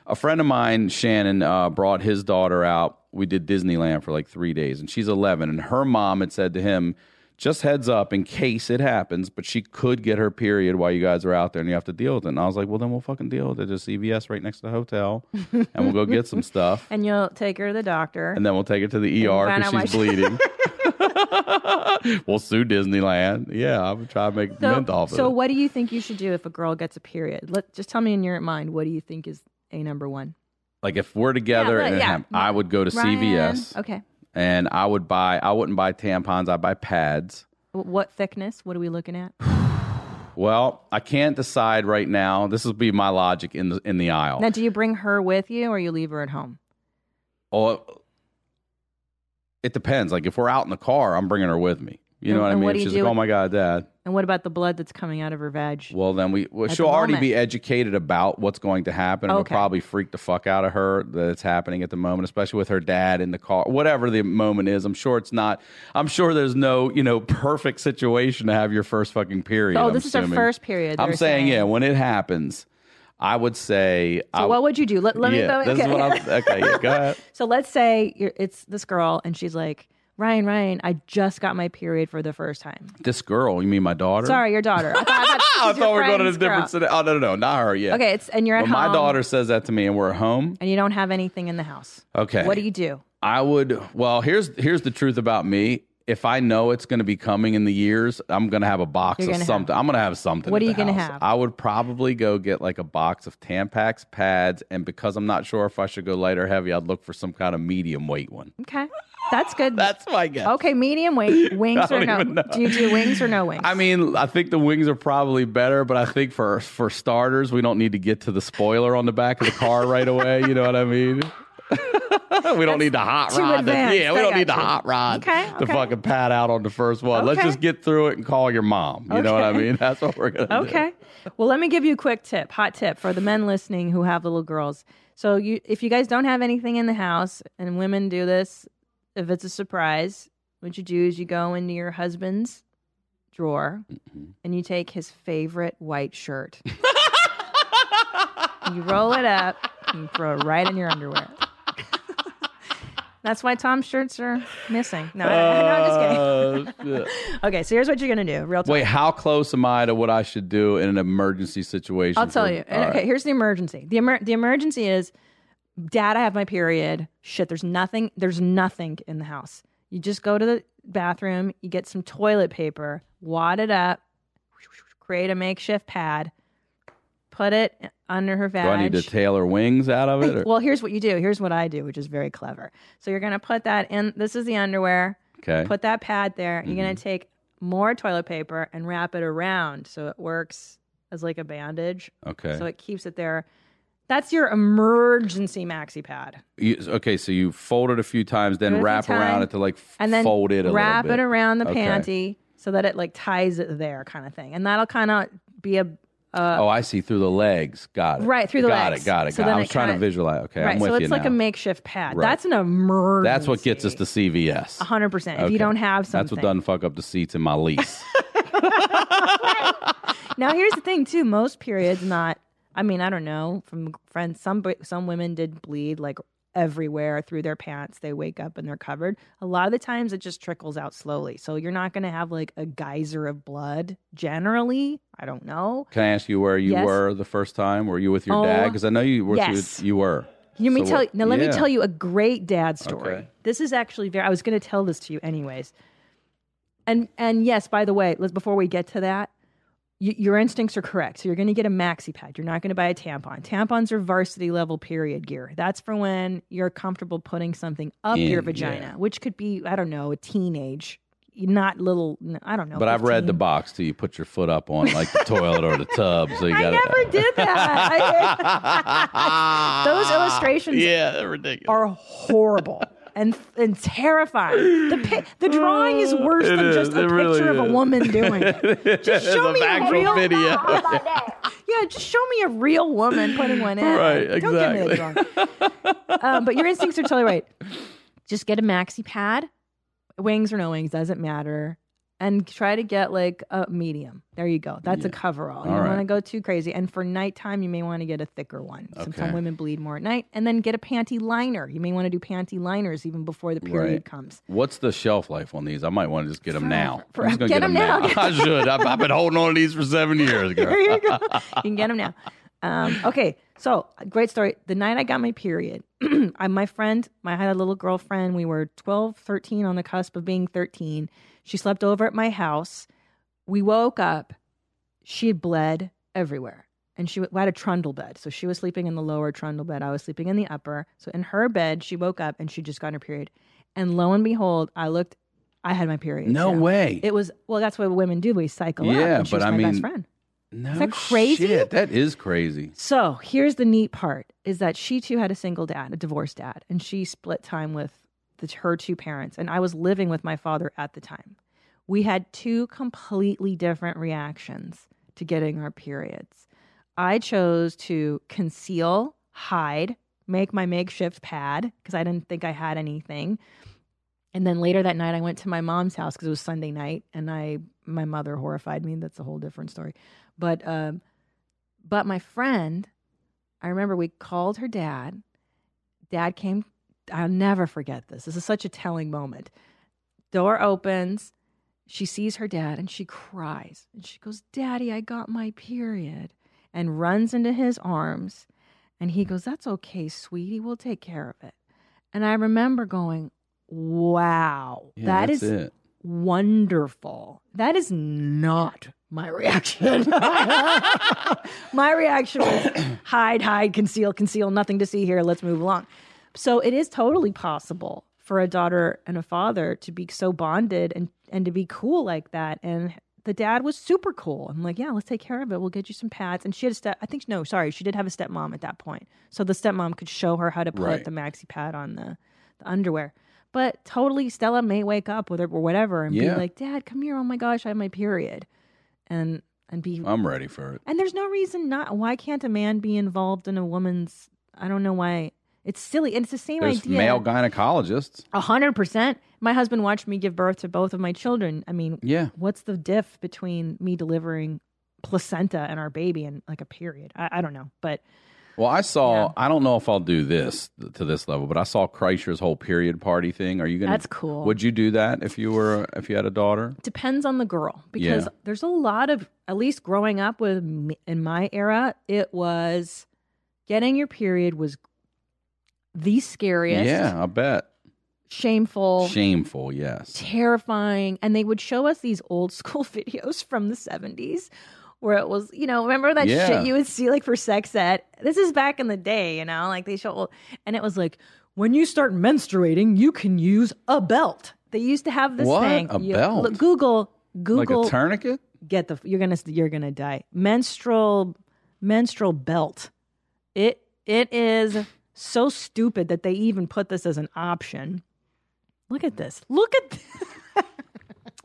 a friend of mine, Shannon, uh, brought his daughter out. We did Disneyland for like 3 days and she's 11 and her mom had said to him just heads up in case it happens, but she could get her period while you guys are out there and you have to deal with it. And I was like, well, then we'll fucking deal with it. There's CVS right next to the hotel and we'll go get some [laughs] stuff. and you'll take her to the doctor. And then we'll take her to the ER because she's she- bleeding. [laughs] [laughs] we'll sue Disneyland. Yeah, I'm trying to make so, mint off so of it. what do you think you should do if a girl gets a period? Let just tell me in your mind. What do you think is a number one? Like if we're together Yeah, and it yeah. hap- I would go to Ryan, CVS Okay. and I would buy. I wouldn't buy tampons. I'd buy pads. W- What thickness? What are we looking at? [sighs] Well, I can't decide right now. This will be my logic in the in the aisle. Now, do you bring her with you or you leave her at home? Or it depends. Like if we're out in the car, I'm bringing her with me. You know And- what I and mean? what do you She's do like, "Oh my god, dad." And what about the blood that's coming out of her vag? Well, then we well, At she'll the already moment. be educated about what's going to happen. It'll Okay. probably freak the fuck out of her that it's happening at the moment, especially with her dad in the car. Whatever the moment is, I'm sure it's not. I'm sure there's no you know perfect situation to have your first fucking period. Oh, I'm this is her assuming. first period, I'm saying, saying. yeah, when it happens, I would say. I, So what would you do? Let, let yeah, me. this okay. is what I'm. Okay, yeah, go ahead. [laughs] so let's say you're, it's this girl, and she's like, Ryan, Ryan, I just got my period for the first time. This girl, you mean my daughter? Sorry, your daughter. I thought, I thought, [laughs] I thought we were going to a different. city. Oh no, no, no, not her. Yeah. Okay, it's and you're at When my daughter says that to me, and we're at home. and you don't have anything in the house. Okay. What do you do? I would. Well, here's here's the truth about me. If I know it's going to be coming in the years, I'm going to have a box You're of gonna something. I'm going to have something. What are you gonna have? I would probably go get like a box of Tampax pads, and because I'm not sure if I should go light or heavy, I'd look for some kind of medium weight one. Okay, that's good. [laughs] That's my guess. okay. Medium weight [laughs] wings or no? Do you do wings or no [laughs] wings? I mean, I think the wings are probably better, but I think for for starters, we don't need to get to the spoiler on the back of the car right away. You know what I mean? [laughs] we don't need the hot rod. Yeah, we don't need the hot rod Okay, to fucking pad out on the first one. Let's just get through it and call your mom. You know what I mean? [laughs] That's what we're gonna do. Okay. Well, let me give you a quick tip, hot tip for the men listening who have little girls. So, you, if you guys don't have anything in the house, and women do this, if it's a surprise, what you do is you go into your husband's drawer Mm-hmm. and you take his favorite white shirt. [laughs] you roll it up and you throw it right in your underwear. That's why Tom's shirts are missing. No, I- no, I'm just kidding. Uh. [laughs] Okay, so here's what you're gonna do. Real talk. Wait, how close am I to what I should do in an emergency situation? I'll tell for- you. Okay, right. here's the emergency. The emer- the emergency is, Dad, I have my period. Shit, there's nothing. There's nothing in the house. You just go to the bathroom. You get some toilet paper, wad it up, create a makeshift pad, put it under her vag. Do I need to tailor wings out of it? Or? well, here's what you do. Here's what I do, which is very clever. So you're gonna put that in. This is the underwear. Okay. Put that pad there. You're Mm-hmm. gonna take more toilet paper and wrap it around so it works as like a bandage. Okay. So it keeps it there. That's your emergency maxi pad. You, okay, so you fold it a few times, then wrap around it to like f- and then fold it a wrap it around the Okay. panty so that it like ties it there kind of thing. And that'll kind of be a Uh, oh, I see through the legs. Got it. Right, through the got legs. it. Got it. So got it. then I was trying to visualize. Okay, right. I'm with so it's you like now. a makeshift pad. Right. That's an emergency. That's what gets us to CVS. hundred percent. If Okay. you don't have something, That's what doesn't fuck up the seats in my lease. [laughs] Now here's the thing too. Most periods not. I mean, I don't know from friends. Some some women did bleed like everywhere through their pants. They wake up and they're covered. A lot of the times it just trickles out slowly. So you're not going to have like a geyser of blood. Generally, I don't know. Can I ask you where you Yes. were the first time? Were you with your Oh, dad? Because I know you were. yes. you were. You me So tell what- now. Let me tell you a great dad story. Okay. This is actually very. I was going to tell this to you anyways. And and yes, by the way, let's before we get to that, y- your instincts are correct. So you're going to get a maxi pad. You're not going to buy a tampon. Tampons are varsity level period gear. That's for when you're comfortable putting something up your vagina, yeah. which could be I don't know a teenage, not little. I don't know. But I've read the box too. You put your foot up on like the toilet or the [laughs] tub, so you got. I never [laughs] did that. I- [laughs] those illustrations Yeah, they're ridiculous. are horrible and and terrifying. The pi- the drawing is worse It than is. just a It picture really of a woman [laughs] doing it. Just show me a real video. How [laughs] yeah. Just show me a real woman putting one in. Right, Don't give me a exactly. drawing. [laughs] um, but your instincts are totally right. Just get a maxi pad, wings or no wings doesn't matter. And try to get like a medium. There you go. That's a coverall. You All don't right. want to go too crazy. And for nighttime, you may want to get a thicker one. Sometimes women bleed more at night. And then get a panty liner. You may want to do panty liners even before the period Right. comes. What's the shelf life on these? I might want to just get them now. for- I'm just gonna get get, 'em them now. [laughs] I should. I've, I've been holding on to these for seven years, girl. [laughs] There you go. you can get them now. Um, okay, so great story. The night I got my period, [clears throat] I, my friend, I had a little girlfriend. We were 12, 13, on the cusp of being 13. She slept over at my house. We woke up. She had bled everywhere. And she we had a trundle bed. So she was sleeping in the lower trundle bed. I was sleeping in the upper. So in her bed, she woke up and she just got her period. And lo and behold, I looked, I had my period. No way. It was, well, that's what women do. We cycle up. Yeah, but was I my best mean- no that crazy? shit. That is crazy. So here's the neat part: is that she too had a single dad, a divorced dad, and she split time with the, her two parents. And I was living with my father at the time. We had two completely different reactions to getting our periods. I chose to conceal, hide, make my makeshift pad because I didn't think I had anything. And then later that night, I went to my mom's house because it was Sunday night, and I my mother horrified me. That's a whole different story. But um, but my friend, I remember we called her dad. Dad came. I'll never forget this. This is such a telling moment. Door opens. She sees her dad and she cries. And she goes, Daddy, I got my period. And runs into his arms. And he goes, That's okay, sweetie. We'll take care of it. And I remember going, Wow, Yeah, that's it. wonderful. That is not my reaction. [laughs] my reaction was hide, hide, conceal, conceal, nothing to see here. Let's move along. So it is totally possible for a daughter and a father to be so bonded and and to be cool like that. And the dad was super cool. I'm like, yeah, let's take care of it. We'll get you some pads. And she had a step. I think no, sorry, she did have a stepmom at that point. So the stepmom could show her how to put Right. the maxi pad on the the underwear. But totally, Stella may wake up with her or whatever and Yeah. be like, "Dad, come here! Oh my gosh, I have my period," and and be I'm ready for it. and there's no reason not. Why can't a man be involved in a woman's? I don't know why. It's silly, and it's the same There's idea. male gynecologists. A hundred percent. My husband watched me give birth to both of my children. I mean, Yeah. what's the diff between me delivering placenta and our baby and like a period? I, I don't know, but Well, I saw. Yeah. I don't know if I'll do this to this level, but I saw Kreischer's whole period party thing. Are you gonna? That's cool. Would you do that if you were if you had a daughter? depends on the girl because Yeah. there's a lot of at least growing up with me, in my era it was getting your period was the scariest Yeah, I bet. shameful Shameful. Yes. terrifying and they would show us these old [laughs] school videos from the 70s where it was you know remember that Yeah. shit you would see like for sex ed this is back in the day you know like they show and it was like when you start menstruating you can use a belt they used to have this What? thing A You- belt? look, google google Like a tourniquet? get the you're gonna you're gonna die. Menstrual menstrual belt. It it is so stupid that they even put this as an option. Look at this. Look at this. [laughs]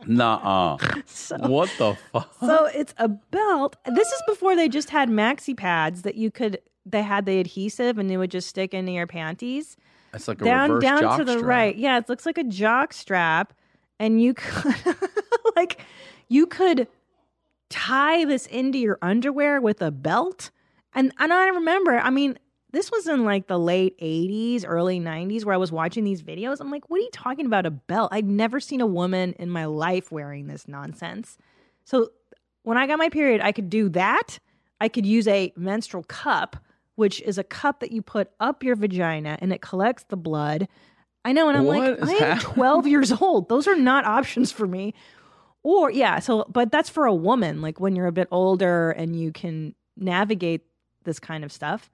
Nuh-uh. So, What the fuck? so it's a belt. This is before they just had maxi pads that you could they had the adhesive and they would just stick into your panties It's like a down reverse down to the strap. right. Yeah, it looks like a jock strap, and you could [laughs] like you could tie this into your underwear with a belt. And and I remember, I mean, this was in like the late 80s, early 90s where I was watching these videos. I'm like, what are you talking about a belt? I'd never seen a woman in my life wearing this nonsense. So when I got my period, I could do that. I could use a menstrual cup, which is a cup that you put up your vagina and it collects the blood. I know, and I'm What like, I am 12 years [laughs] old. Those are not options for me. Or yeah, so but that's for a woman, like when you're a bit older and you can navigate this kind of stuff.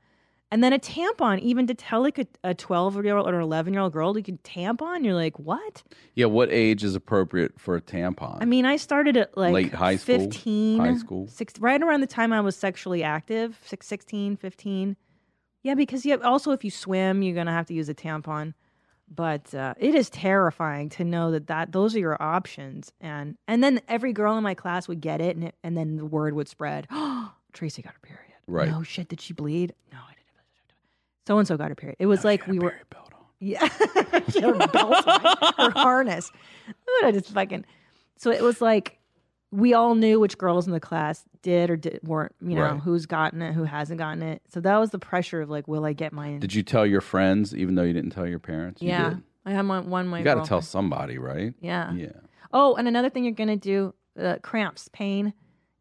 And then a tampon, even to tell like a, a 12 year old or 11 year old girl you can tampon, you're like, what? Yeah, what age is appropriate for a tampon? I mean, I started at like Late high school? 15, High school? six, right around the time I was sexually active, six, 16, 15. Yeah, because you have, also if you swim, you're going to have to use a tampon. But uh, it is terrifying to know that, that those are your options. And and then every girl in my class would get it, and, it, and then the word would spread. [gasps] Tracy got her period. Right. No shit, did she bleed? No, I. So and so got her period. It was like we were. [laughs] Yeah, she had her belt on, her [laughs] harness. What I just fucking. So it was like we all knew which girls in the class did or did, weren't. You know Right. who's gotten it, who hasn't gotten it. So that was the pressure of like, will I get mine? Did you tell your friends, even though you didn't tell your parents? You yeah, did. I had one. one my You got to tell somebody, right? Yeah. Yeah. Oh, and another thing you're gonna do: uh, cramps, pain.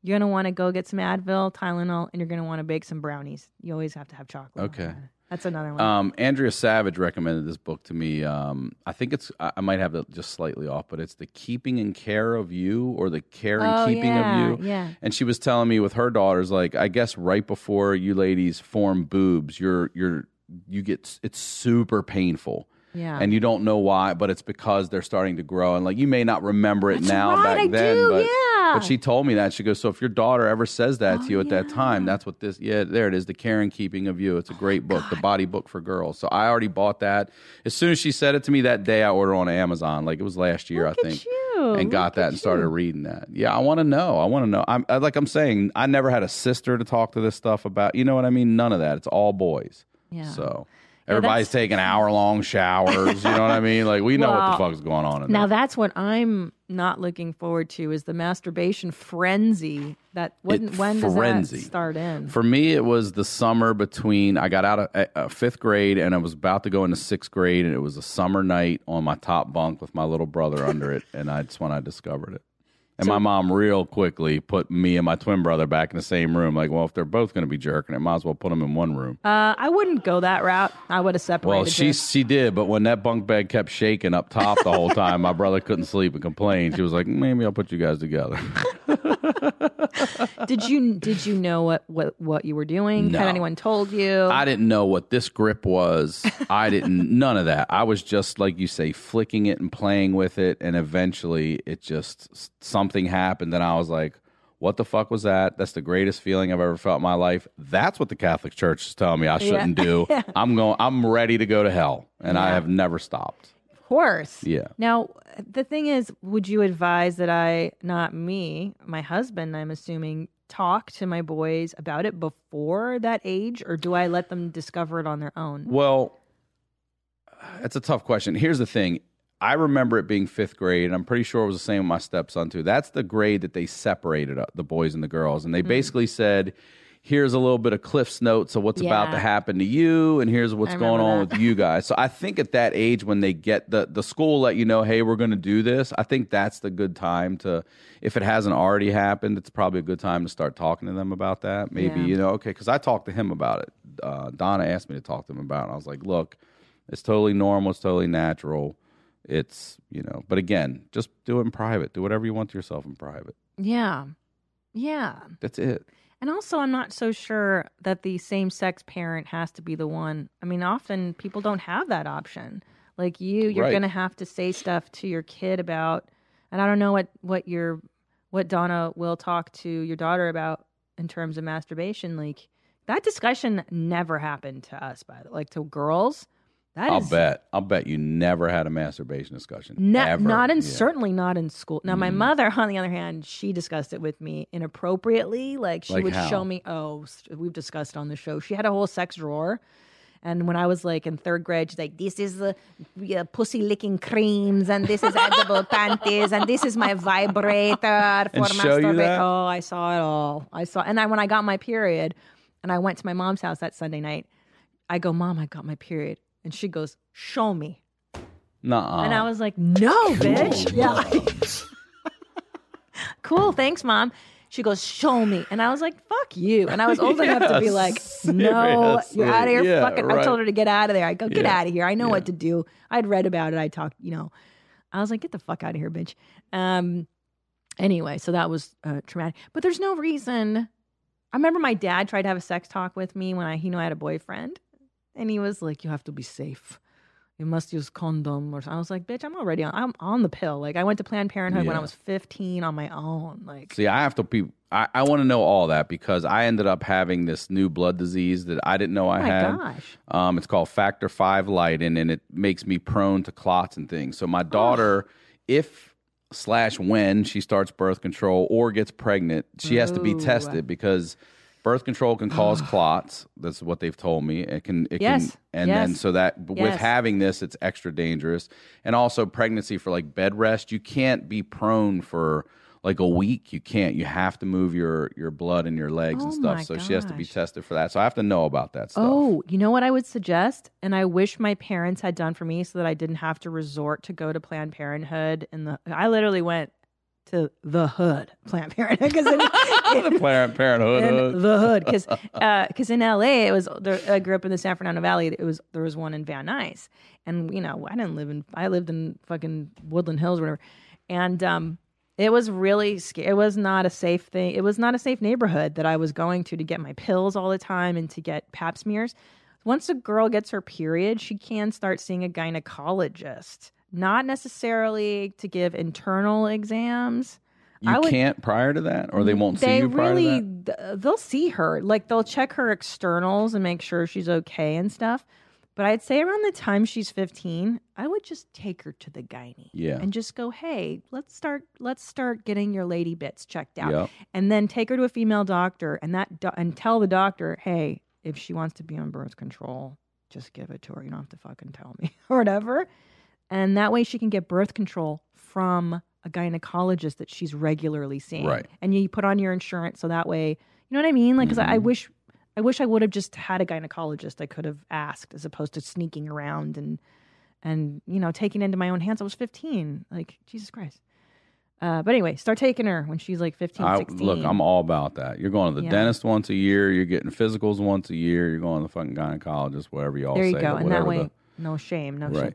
You're gonna want to go get some Advil, Tylenol, and you're gonna want to bake some brownies. You always have to have chocolate. on Okay. That. That's another one. Um, Andrea Savage recommended this book to me. Um, I think it's I I might have it just slightly off, but it's the keeping and care of you, or the care and Oh, keeping yeah, of you. yeah. And she was telling me with her daughters, like I guess right before you ladies form boobs, you're you're you get it's super painful. Yeah. And you don't know why, but it's because they're starting to grow. And like you may not remember it now right, back I then, do, but yeah. But she told me that. She goes, So if your daughter ever says that Oh, to you at that time, that's what this yeah, there it is, The Care and Keeping of You. It's a oh great book, the body book for girls. So I already bought that. As soon as she said it to me that day, I ordered on Amazon. Like it was last year, Look I think. you. And got Look that at and started reading that. Yeah, I want to know. I want to know. I'm I, like I'm saying, I never had a sister to talk to this stuff about. You know what I mean? None of that. It's all boys. Yeah. So Yeah, everybody's taking hour long showers. You know what I mean? Like we know what the Well, fuck's going on in Now there. that's what I'm not looking forward to is the masturbation frenzy. That when, It- when does frenzy. that start in? For me, it was the summer between I got out of uh, fifth grade and I was about to go into sixth grade, and it was a summer night on my top bunk with my little brother under it, and that's when I discovered it. And my mom real quickly put me and my twin brother back in the same room. Like, well, if they're both going to be jerking, it might as well put them in one room. Uh, I wouldn't go that route. I would have separated. Well, she you. she did, but when that bunk bed kept shaking up top the whole time, my brother couldn't sleep and complained. She was like, "Maybe I'll put you guys together." [laughs] did you did you know what what what you were doing? No. Had anyone told you? I didn't know what this grip was. I didn't [laughs] none of that. I was just like you say, flicking it and playing with it, and eventually it just something happened, and I was like. What the fuck was that? That's the greatest feeling I've ever felt in my life. That's what the Catholic Church is telling me I shouldn't do. [laughs] I'm going. I'm ready to go to hell, and I have never stopped. Of course. Yeah. Now, the thing is, would you advise that I, not me, my husband, I'm assuming, talk to my boys about it before that age, or do I let them discover it on their own? Well, it's a tough question. Here's the thing. I remember it being fifth grade, and I'm pretty sure it was the same with my stepson too. That's the grade that they separated uh, the boys and the girls, and they Mm. basically said, "Here's a little bit of Cliff's notes of what's about to happen to you, and here's what's going on that. with you guys." So I think at that age, when they get the the school let you know, "Hey, we're going to do this," I think that's the good time to. If it hasn't already happened, it's probably a good time to start talking to them about that. Maybe Yeah. you know, okay, because I talked to him about it. Uh, Donna asked me to talk to him about it. And I was like, look, it's totally normal. It's totally natural. It's, you know, but again, just do it in private. Do whatever you want to yourself in private. Yeah. Yeah. That's it. And also, I'm not so sure that the same sex parent has to be the one. I mean, often people don't have that option. Like you, you're Right. going to have to say stuff to your kid about, and I don't know what, what your what Donna will talk to your daughter about in terms of masturbation, like that discussion never happened to us. By the like to girls, that I'll is bet. I'll bet you never had a masturbation discussion. No- ever. not in Yeah. certainly not in school. Now, Mm. my mother, on the other hand, she discussed it with me inappropriately. Like she Like would how? show me. Oh, we've discussed on the show. She had a whole sex drawer. And when I was like in third grade, she's like, "This is the uh, pussy licking creams, and this is edible [laughs] panties, and this is my vibrator for And show you masturbation." Oh, I saw it all. I saw, and I when I got my period, and I went to my mom's house that Sunday night, I go, "Mom, I got my period," and she goes, "Show me." Nuh-uh. And I was like, no, bitch. [laughs] Yeah. [laughs] cool. Thanks, mom. She goes, show me. And I was like, fuck you. And I was old enough to be Yeah, like, [laughs] no, you're out of here. Yeah, fucking. I right. told her to get out of there. I go, get Yeah. out of here. I know what to do. I'd read about it. I talked, you know. I was like, get the fuck out of here, bitch. Um, anyway, so that was uh, traumatic. But there's no reason. I remember my dad tried to have a sex talk with me when I, he knew I had a boyfriend. And he was like, you have to be safe you must use condom or something. I was like, bitch, I'm already on. I'm on the pill. Like I went to Planned Parenthood when I Yeah. was 15 on my own. Like See, I have to be. I, I want to know all that because I ended up having this new blood disease that I didn't know I Oh my had. gosh. Um, it's called factor five Leiden, and it makes me prone to clots and things. So my daughter, if slash when she starts birth control or gets pregnant, she has to be Ooh. tested because birth control can cause clots. That's what they've told me. It can. It Yes. can. And then so that with Yes. having this, it's extra dangerous. And also pregnancy for like bed rest, you can't be prone for. Like a week, you can't. You have to move your your blood and your legs and Oh stuff. my So she has to be gosh. tested for that. So I have to know about that stuff. Oh, you know what I would suggest, and I wish my parents had done for me, so that I didn't have to resort to go to Planned Parenthood. And the I literally went to the hood Planned Parenthood because the [laughs] Planned Parenthood. hood. the hood because because in LA it was there, I grew up in the San Fernando Valley it was there was one in Van Nuys and you know I didn't live in I lived in fucking Woodland Hills or whatever and um it was really scary it was not a safe thing it was not a safe neighborhood that I was going to to get my pills all the time and to get pap smears once a girl gets her period she can start seeing a gynecologist not necessarily to give internal exams You would- can't prior to that, or they won't see they you prior really to that. th- they'll see her like they'll check her externals and make sure she's okay and stuff but i'd say around the time she's 15 i would just take her to the gynae Yeah. and just go hey let's start let's start getting your lady bits checked out Yep. and then take her to a female doctor and that do- and tell the doctor hey if she wants to be on birth control just give it to her you don't have to fucking tell me [laughs] or whatever and that way she can get birth control from a gynecologist that she's regularly seeing. Right. And you put on your insurance so that way, you know what I mean? Like, because I, I Mhm. wish, I wish I would have just had a gynecologist I could have asked as opposed to sneaking around and, and you know, taking it into my own hands. I was 15. Like, Jesus Christ. Uh, but anyway, start taking her when she's like 15, I, 16. look, I'm all about that. You're going to the Yeah. dentist once a year. You're getting physicals once a year. You're going to the fucking gynecologist, whatever you all there you say. go. And that way, no shame, no the, shame.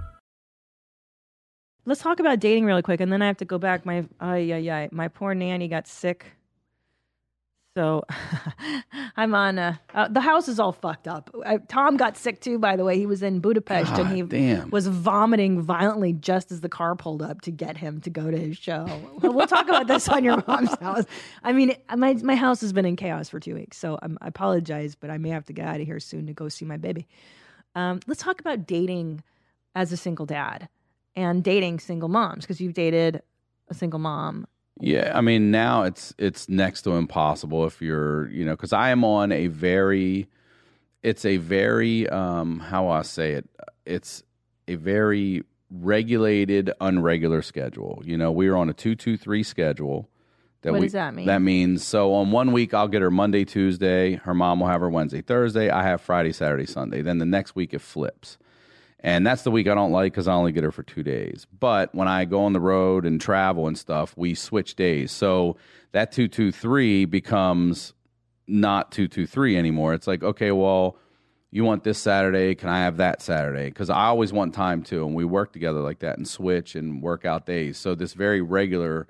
Let's talk about dating really quick, and then I have to go back. My ay yeah yeah, my poor nanny got sick, so [laughs] I'm on. Uh, uh, the house is all fucked up. Uh, Tom got sick too, by the way. He was in Budapest and he damn. was vomiting violently just as the car pulled up to get him to go to his show. we'll talk about this on your mom's house. I mean, my my house has been in chaos for two weeks, so I'm, I apologize, but I may have to get out of here soon to go see my baby. Um, let's talk about dating as a single dad and dating single moms because you've dated a single mom. Yeah, I mean now it's it's next to impossible if you're you know because I am on a very, it's a very um how I say it it's a very regulated unregular schedule. You know we are on a two two three schedule. What we, does that mean? That means so on one week I'll get her Monday Tuesday, her mom will have her Wednesday Thursday, I have Friday Saturday Sunday. Then the next week it flips. And that's the week I don't like because I only get her for two days. But when I go on the road and travel and stuff, we switch days. So that 223 becomes not 223 anymore. It's like, okay, well, you want this Saturday? Can I have that Saturday? Because I always want time too. And we work together like that and switch and work out days. So this very regular,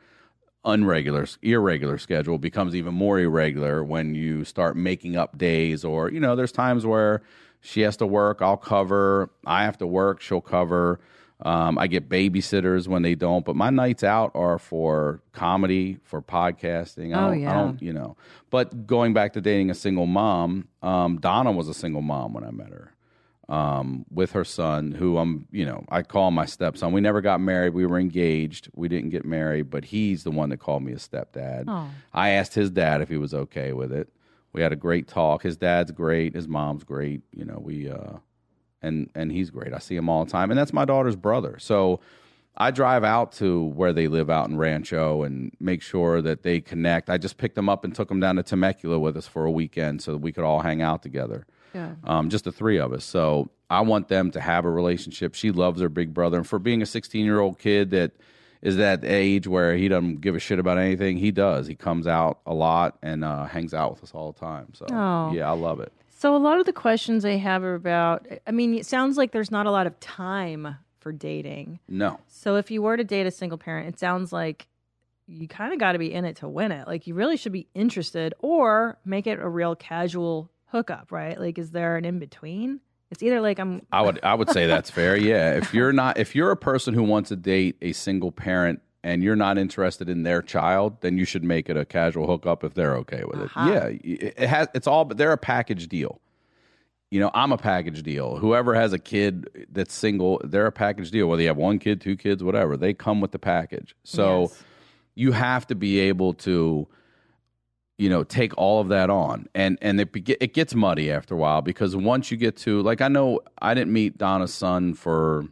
unregular, irregular schedule becomes even more irregular when you start making up days. Or, you know, there's times where she has to work, I'll cover. I have to work, she'll cover. Um, I get babysitters when they don't, but my nights out are for comedy, for podcasting. I Oh, don't, I yeah. don't, you know. But going back to dating a single mom, um, Donna was a single mom when I met her um, with her son, who I'm, you know, I call my stepson. We never got married. We were engaged. We didn't get married, but he's the one that called me a stepdad. Oh. I asked his dad if he was okay with it. We had a great talk. His dad's great. His mom's great. You know, we, uh, and and he's great. I see him all the time, and that's my daughter's brother. So I drive out to where they live out in Rancho and make sure that they connect. I just picked them up and took them down to Temecula with us for a weekend so that we could all hang out together. Yeah. Um, just the three of us. So I want them to have a relationship. She loves her big brother, and for being a 16 year old kid that is that age where he doesn't give a shit about anything, he does. He comes out a lot and uh, hangs out with us all the time. So Oh. yeah, I love it. So a lot of the questions I have are about. I mean, it sounds like there's not a lot of time for dating. No. So if you were to date a single parent, it sounds like you kind of got to be in it to win it. Like you really should be interested or make it a real casual hookup, right? Like is there an in between? It's either like I'm I would I would say that's fair. Yeah, [laughs] if you're not if you're a person who wants to date a single parent and you're not interested in their child, then you should make it a casual hookup if they're okay with it. Uh-huh. Yeah, it it has it's all but they're a package deal. You know, I'm a package deal. Whoever has a kid that's single, they're a package deal. Whether you have one kid, two kids, whatever, they come with the package. So Yes. you have to be able to you know take all of that on. And and it be, it gets muddy after a while because once you get to like I know I didn't meet Donna's son for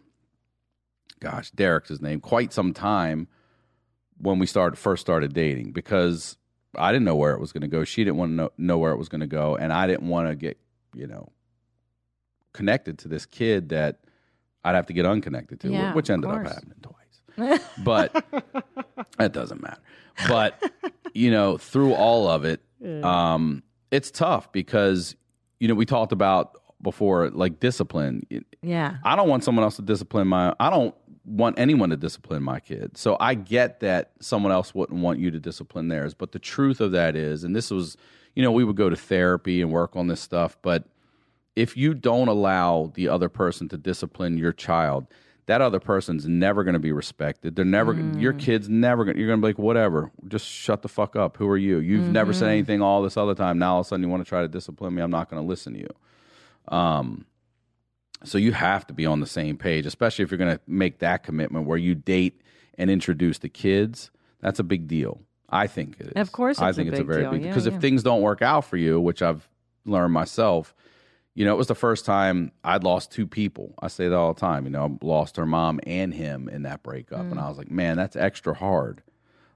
gosh Derek's his name quite some time when we started first started dating because I didn't know where it was going to go. She didn't want to know, know where it was going to go. And I didn't want to get you know connected to this kid that I'd have to get unconnected to Yeah, which ended up happening twice. But [laughs] that doesn't matter. But you know, through all of it, um, it's tough because you know we talked about before like discipline. yeah. I don't want someone else to discipline my. I don't want anyone to discipline my kid. So I get that someone else wouldn't want you to discipline theirs. But the truth of that is, and this was, you know, we would go to therapy and work on this stuff. But if you don't allow the other person to discipline your child, that other person's never going to be respected. They're never, your kid's never going you're going to be like, whatever, just shut the fuck up. Who are you? You've never said anything all this other time. Now all of a sudden you want to try to discipline me. I'm not going to listen to you. Um, so you have to be on the same page, especially if you're going to make that commitment where you date and introduce the kids. That's a big deal. I think it is. Of course I it's a think it's a very deal. big Yeah, because yeah. if things don't work out for you, which I've learned myself, you know, it was the first time I'd lost two people. I say that all the time. You know, I lost her mom and him in that breakup, and I was like, man, that's extra hard.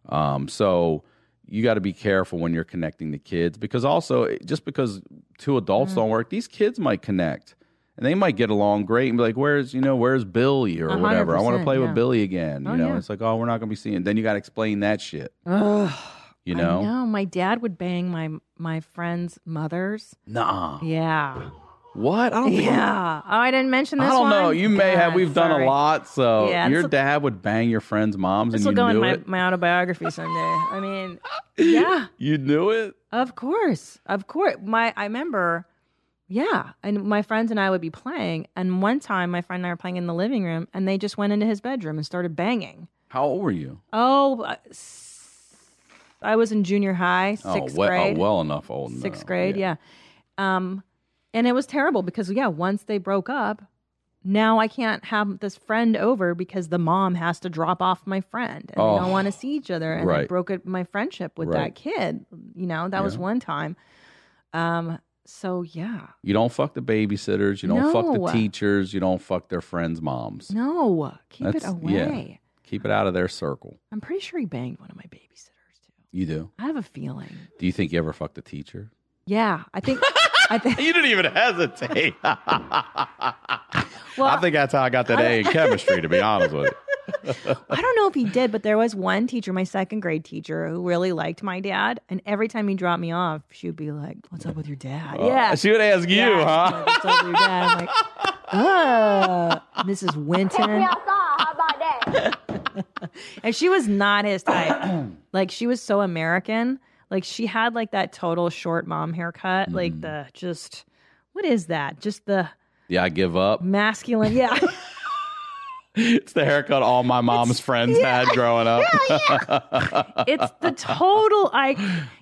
Um, so you got to be careful when you're connecting the kids because also just because two adults don't work, these kids might connect and they might get along great and be like, "Where's you know where's Billy or whatever? I want to play yeah. with Billy again." You Oh, know, yeah. it's like, "Oh, we're not going to be seeing." Then you got to explain that shit. Ugh. You know, know. My dad would bang my my friends' mothers. nah. Yeah. What? I don't. Think Yeah. Oh, I didn't mention this I don't know. one? You may have. We've done a lot. So Yeah, your this will- dad would bang your friends' moms, This and will you go in knew my, it. my autobiography someday. I mean, [laughs] yeah, You knew it. of course, of course. My I remember, yeah, and my friends and I would be playing, and one time my friend and I were playing in the living room, and they just went into his bedroom and started banging. How old were you? Oh, uh, s- I was in junior high, Oh, sixth well, grade. oh, well enough old. sixth grade, yeah. Um, and it was terrible because yeah, once they broke up, now I can't have this friend over because the mom has to drop off my friend and they Oh, don't want to see each other, and I broke it, my friendship with Right. that kid. You know, that was one time. Um, so yeah, You don't fuck the babysitters. You don't fuck the teachers. You don't fuck their friends' moms. no, keep it away. yeah. Keep it out of their circle. I'm pretty sure he banged one of my babysitters too. You do. I have a feeling. Do you think you ever fucked a teacher? Yeah, I think. I think. You didn't even hesitate. [laughs] I think that's how I got that A in chemistry. To be honest with you. I don't know if he did, but there was one teacher, my second grade teacher, who really liked my dad. And every time he dropped me off, she would be like, What's up with your dad? Oh, yeah. She would ask you, Yeah, huh? like, What's up with your dad? I'm like, Oh, Mrs. Winton. outside. How about that? [laughs] And she was not his type. like, she was so American. Like, she had like that total short mom haircut. Mm. Like, the just, what is that? Just the Yeah, I give up. masculine. Yeah. [laughs] [laughs] It's the haircut all my mom's friends had growing up. [laughs] Yeah, yeah. it's the total. I,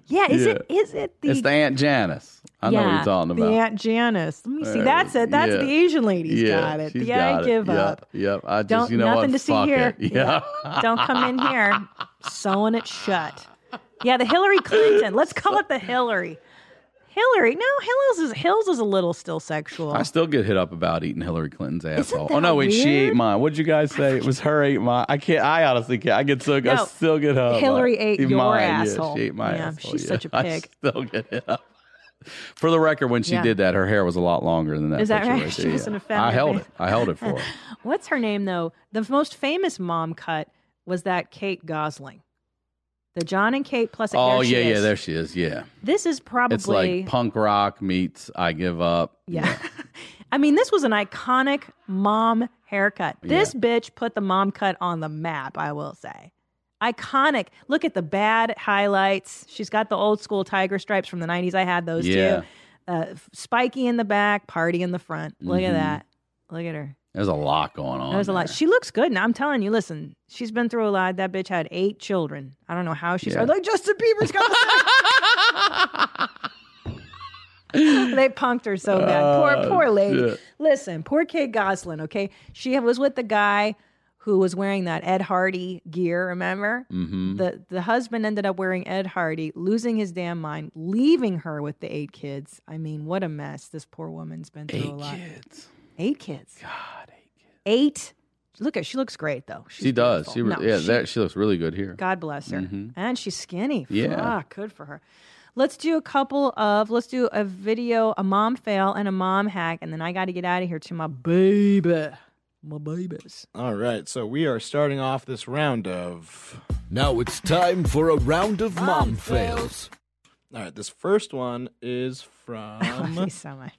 yeah. Is it, is it the, It's the Aunt Janice. I know what you're talking about. The Aunt Janice. Let me see. That's it. That's yeah. the Asian lady's yeah, got it. The got I it. give Yep, up. Yep. I just, Don't you know nothing what? to see Fuck here. It. Yeah. Don't come in here sewing it shut. Yeah, the Hillary Clinton. Let's call it the Hillary. Hillary. No, Hills is Hills is a little still sexual. I still get hit up about eating Hillary Clinton's asshole. Oh no, wait, she ate mine. What'd you guys say? It was her ate mine. I can't. I honestly can't. I get so. I still get up. Hillary ate your mine. asshole. Yeah, she ate my Yeah, asshole. she's yeah. such a [laughs] I pig. still get hit up. For the record, when she Yeah. did that, her hair was a lot longer than that. Is that right? [laughs] She was an offender, I held it. I held it for her. [laughs] What's her name though? The most famous mom cut was that Kate Gosselin. The John and Kate plus. Oh yeah, yeah. is. There she is. Yeah. This is probably It's like punk rock meets I give up. Yeah. [laughs] I mean, this was an iconic mom haircut. This Yeah. bitch put the mom cut on the map, I will say. Iconic. Look at the bad highlights. She's got the old school tiger stripes from the 90s. I had those Yeah. too. Uh, spiky in the back, party in the front. Look Mhm. at that. Look at her. There's a lot going on. There's a lot. there. She looks good. Now I'm telling you, listen, she's been through a lot. That bitch had eight children. I don't know how she's Yeah. like Justin Bieber's got [laughs] They punked her so bad. Poor, Oh, poor lady. shit. Listen, poor Kate Gosselin, okay? She was with the guy who was wearing that Ed Hardy gear, remember? Mhm. The the husband ended up wearing Ed Hardy, losing his damn mind, leaving her with the eight kids. I mean, what a mess. This poor woman's been through a Eight lot. kids. Eight kids. God, eight kids. Eight. Look at she looks great though. She's She does. beautiful. She re- No, yeah. she- there, she looks really good here. God bless her. Mhm. And she's skinny. Yeah. Fuck, good for her. Let's do a couple of, let's do a video, a mom fail and a mom hack, and then I got to get out of here to my baby. My babies. All right, so we are starting off this round of. Now it's time for a round of mom fails. All right, this first one is I love you from. [laughs] so much.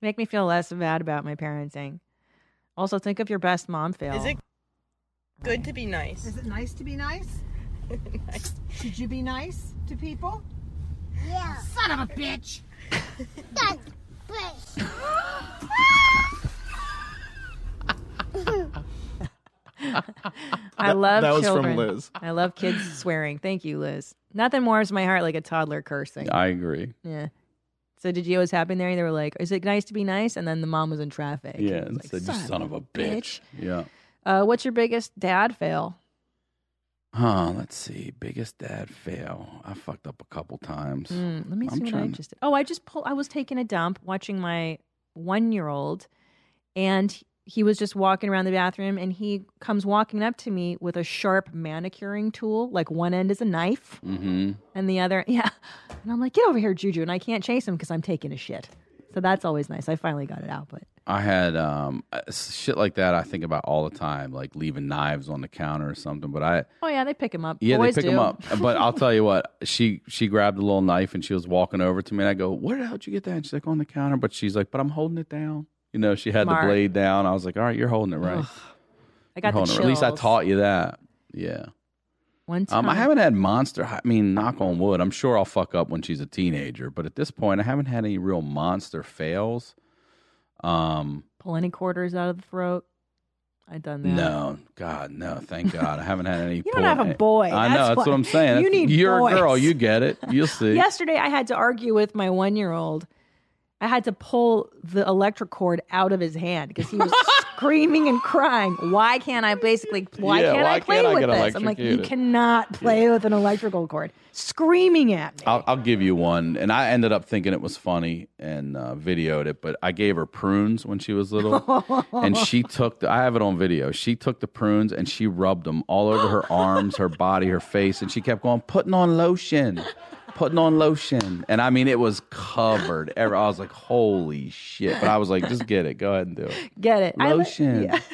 Make me feel less bad about my parenting. Also, think of your best mom fail. Is it good to be nice? Is it nice to be nice? [laughs] Should you be nice to people? Yeah. Son of a bitch! That's great. I love that was from. Liz. I love kids swearing. Thank you, Liz. Nothing warms my heart like a toddler cursing. I agree. Yeah. So did you know what's happening there? They were like, "Is it nice to be nice?" And then the mom was in traffic. Yeah, was and like, said, "You son of a bitch." Yeah. Uh, what's your biggest dad fail? Huh. Let's see. Biggest dad fail. I fucked up a couple times. Mm, let me I'm see what I just did. Oh, I just pulled. I was taking a dump, watching my one-year-old, and he was just walking around the bathroom, and he comes walking up to me with a sharp manicuring tool. Like one end is a knife, Mm-hmm. and the other, [laughs] yeah. And I'm like, "Get over here, Juju!" And I can't chase him because I'm taking a shit. So that's always nice. I finally got it out, but I had um uh, shit like that. I think about all the time, like leaving knives on the counter or something. But I oh yeah, they pick him up. Yeah, Boys they pick do. them up. But I'll tell you what, she she grabbed a little knife and she was walking over to me, and I go, "Where the hell did you get that?" And she's like, "On the counter." But she's like, "But I'm holding it down." You know, she had Smart. the blade down. I was like, "All right, you're holding it right." Ugh. I got the chills. At least I taught you that. Yeah. One time. Um, I haven't had monster. I mean, knock on wood. I'm sure I'll fuck up when she's a teenager, but at this point, I haven't had any real monster fails. Um, pull any quarters out of the throat. I done that. no, God, no. Thank God, I haven't had any. [laughs] You don't have a boy. I know. That's That's, why. what I'm saying. [laughs] You That's- need You're boys. a girl. You get it. You'll [laughs] see. Yesterday, I had to argue with my one year old. I had to pull the electric cord out of his hand because he was [laughs] screaming and crying. Why can't I basically? Why Yeah, can't why I play can't with get this? I'm like, you cannot play with an electrical cord. Screaming at me. I'll, I'll give you one, and I ended up thinking it was funny and uh, videoed it. But I gave her prunes when she was little, [laughs] and she took. The, I have it on video. She took the prunes and she rubbed them all over her arms, her body, her face, and she kept going, "Putting on lotion, putting on lotion, and I mean it was covered. Ever, I was like, holy shit! But I was like, just get it. Go ahead and do it. Get it? I let- Lotion. yeah. [laughs]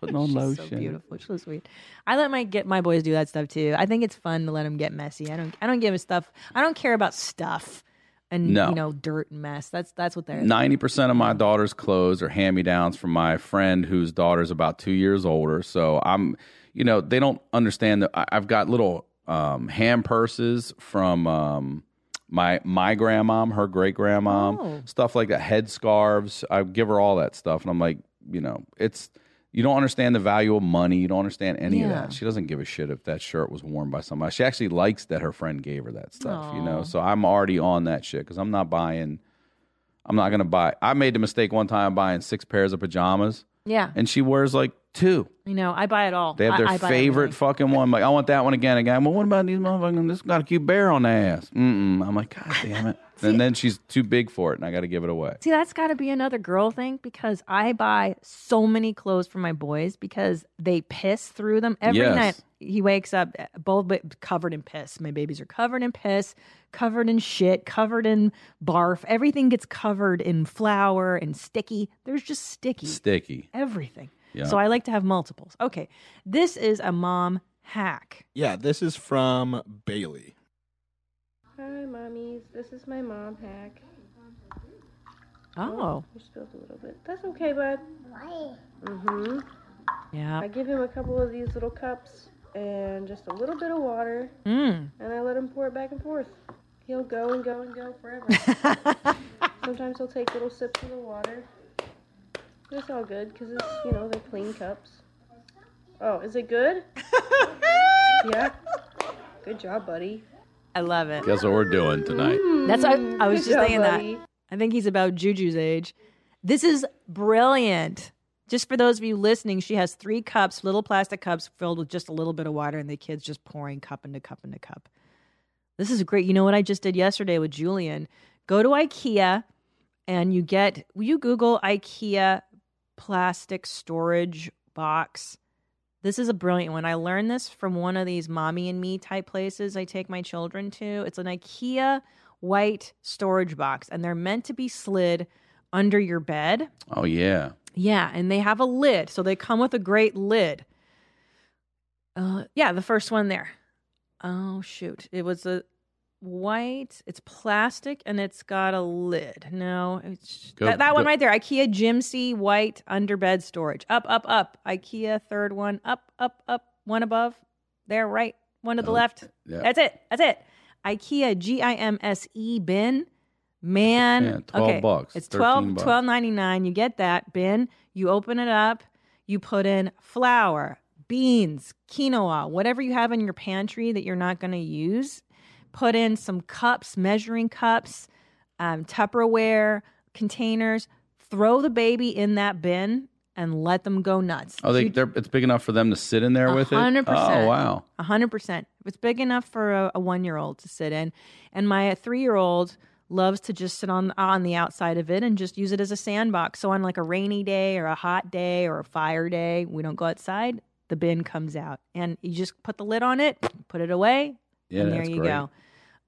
Putting on lotion. So beautiful. She's so sweet. I let my get my boys do that stuff too. I think it's fun to let them get messy. I don't. I don't give a stuff. I don't care about stuff and No. you know dirt and mess. That's that's what they're. Ninety percent of my daughter's clothes are hand me downs from my friend whose daughter's about two years older. So I'm, you know, they don't understand that I've got little um, hand purses from um, my my grandmom, her great grandmom, Oh. stuff like that, head scarves. I give her all that stuff, and I'm like, you know, it's. You don't understand the value of money. You don't understand any of that. She doesn't give a shit if that shirt was worn by somebody. She actually likes that her friend gave her that stuff, you know? So I'm already on that shit because I'm not buying I'm not gonna buy. I made the mistake one time buying six pairs of pajamas, Yeah. and she wears like two. You know, I buy it all. They have their I, I buy favorite fucking one. Like, I want that one again. Again. Well, what about these motherfuckers? This got a cute bear on the ass. Mm-mm. I'm like, God [laughs] damn it. and then she's too big for it, and I got to give it away. See, that's got to be another girl thing because I buy so many clothes for my boys because they piss through them every Yes. night. He wakes up both covered in piss. My babies are covered in piss, covered in shit, covered in barf. Everything gets covered in flour and sticky. There's just sticky. Sticky. Everything. Yeah. So I like to have multiples. Okay. This is a mom hack. Yeah, this is from Bailey. Hi, mommies. This is my mom hack. Oh. You spilled a little bit. That's okay, bud. Why? Mm-hmm. Yeah. I give him a couple of these little cups and just a little bit of water, Mm. and I let him pour it back and forth. He'll go and go and go forever. [laughs] Sometimes he'll take little sips of the water. But it's all good because it's, you know, they're clean cups. Oh, is it good? [laughs] yeah. Good job, buddy. I love it. Guess what we're doing tonight? Mm. That's what I was Good just job, thinking buddy. that. I think he's about Juju's age. This is brilliant. Just for those of you listening, she has three cups, little plastic cups filled with just a little bit of water, and the kids just pouring cup into cup into cup. This is great. You know what I just did yesterday with Julian? Go to IKEA and you get, will you Google IKEA plastic storage box? This is a brilliant one. I learned this from one of these mommy and me type places I take my children to. It's an IKEA white storage box, and they're meant to be slid under your bed. Oh yeah. Yeah, and they have a lid, so they come with a great lid. Uh, yeah, the first one there. Oh shoot, it was a white. It's plastic and it's got a lid. No, it's Go- that, that one right there. IKEA GIMSE white underbed storage. Up, up, up. IKEA third one. Up, up, up. One above. There, right. One to the Oh, left. yeah. That's it. That's it. IKEA G I M S E bin. Man, Yeah, 12 okay. bucks, It's 13 12 bucks. twelve ninety nine. You get that bin. You open it up. You put in flour, beans, quinoa, whatever you have in your pantry that you're not going to use. Put in some cups, measuring cups, um, Tupperware containers. Throw the baby in that bin and let them go nuts. Oh, they, they're, it's big enough for them to sit in there with it. hundred percent. Oh wow. A hundred percent. It's big enough for a, a one-year-old to sit in, and my three-year-old loves to just sit on on the outside of it and just use it as a sandbox. So on like a rainy day or a hot day or a fire day, we don't go outside. The bin comes out, and you just put the lid on it, put it away, Yeah, and there you great. go.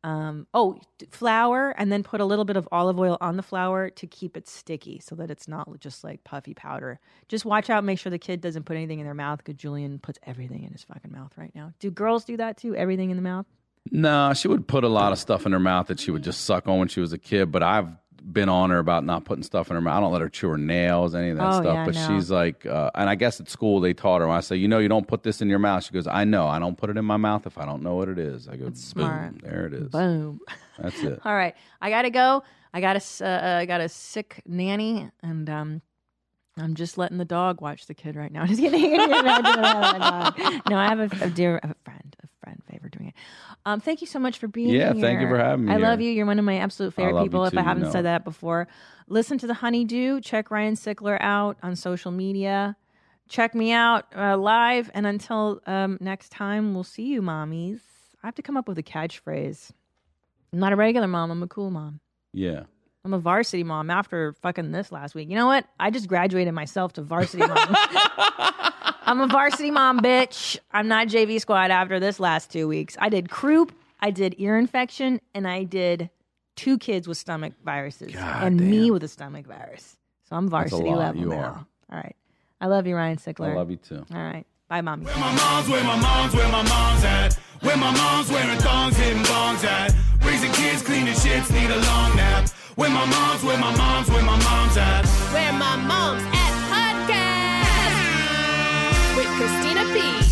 Um, oh, flour, and then put a little bit of olive oil on the flour to keep it sticky so that it's not just like puffy powder. Just watch out, make sure the kid doesn't put anything in their mouth because Julian puts everything in his fucking mouth right now. Do girls do that too? Everything in the mouth? No, she would put a lot of stuff in her mouth that she would just suck on when she was a kid. But I've been on her about not putting stuff in her mouth. I don't let her chew her nails, any of that Oh, stuff. yeah, but no. she's like, uh, and I guess at school they taught her. When I say, you know, you don't put this in your mouth. She goes, I know. I don't put it in my mouth if I don't know what it is. I go, smart. boom, there it is. Boom. That's it. [laughs] All right, I gotta go. I got a s- uh, I got a sick nanny, and um, I'm just letting the dog watch the kid right now. [laughs] Just kidding. Can you imagine that dog? No, I have a, a dear a friend, friend favor doing it. Um, thank you so much for being Yeah, here. Yeah, thank you for having me I love you. You're one of my absolute favorite people. you if I haven't know. said that before, listen to the Honeydew. Check Ryan Sickler out on social media. Check me out uh, live. And until um, next time, we'll see you, mommies. I have to come up with a catchphrase. I'm not a regular mom. I'm a cool mom. Yeah. I'm a varsity mom after fucking this last week. You know what? I just graduated myself to varsity mom. [laughs] I'm a varsity mom, bitch. I'm not JV squad after this last two weeks. I did croup I did ear infection, and I did two kids with stomach viruses, God and me with a stomach virus. So I'm That's a varsity lot. level You now. are. All right. I love you, Ryan Sickler. I love you too. All right. Bye, mommy. Where my mom's, where my mom's, where my mom's at. Where my mom's wearing thongs, hitting bongs at. Raising kids, cleaning shits, need a long nap. Where my mom's, where my mom's, where my mom's at. Where my mom's at podcast with Christina P.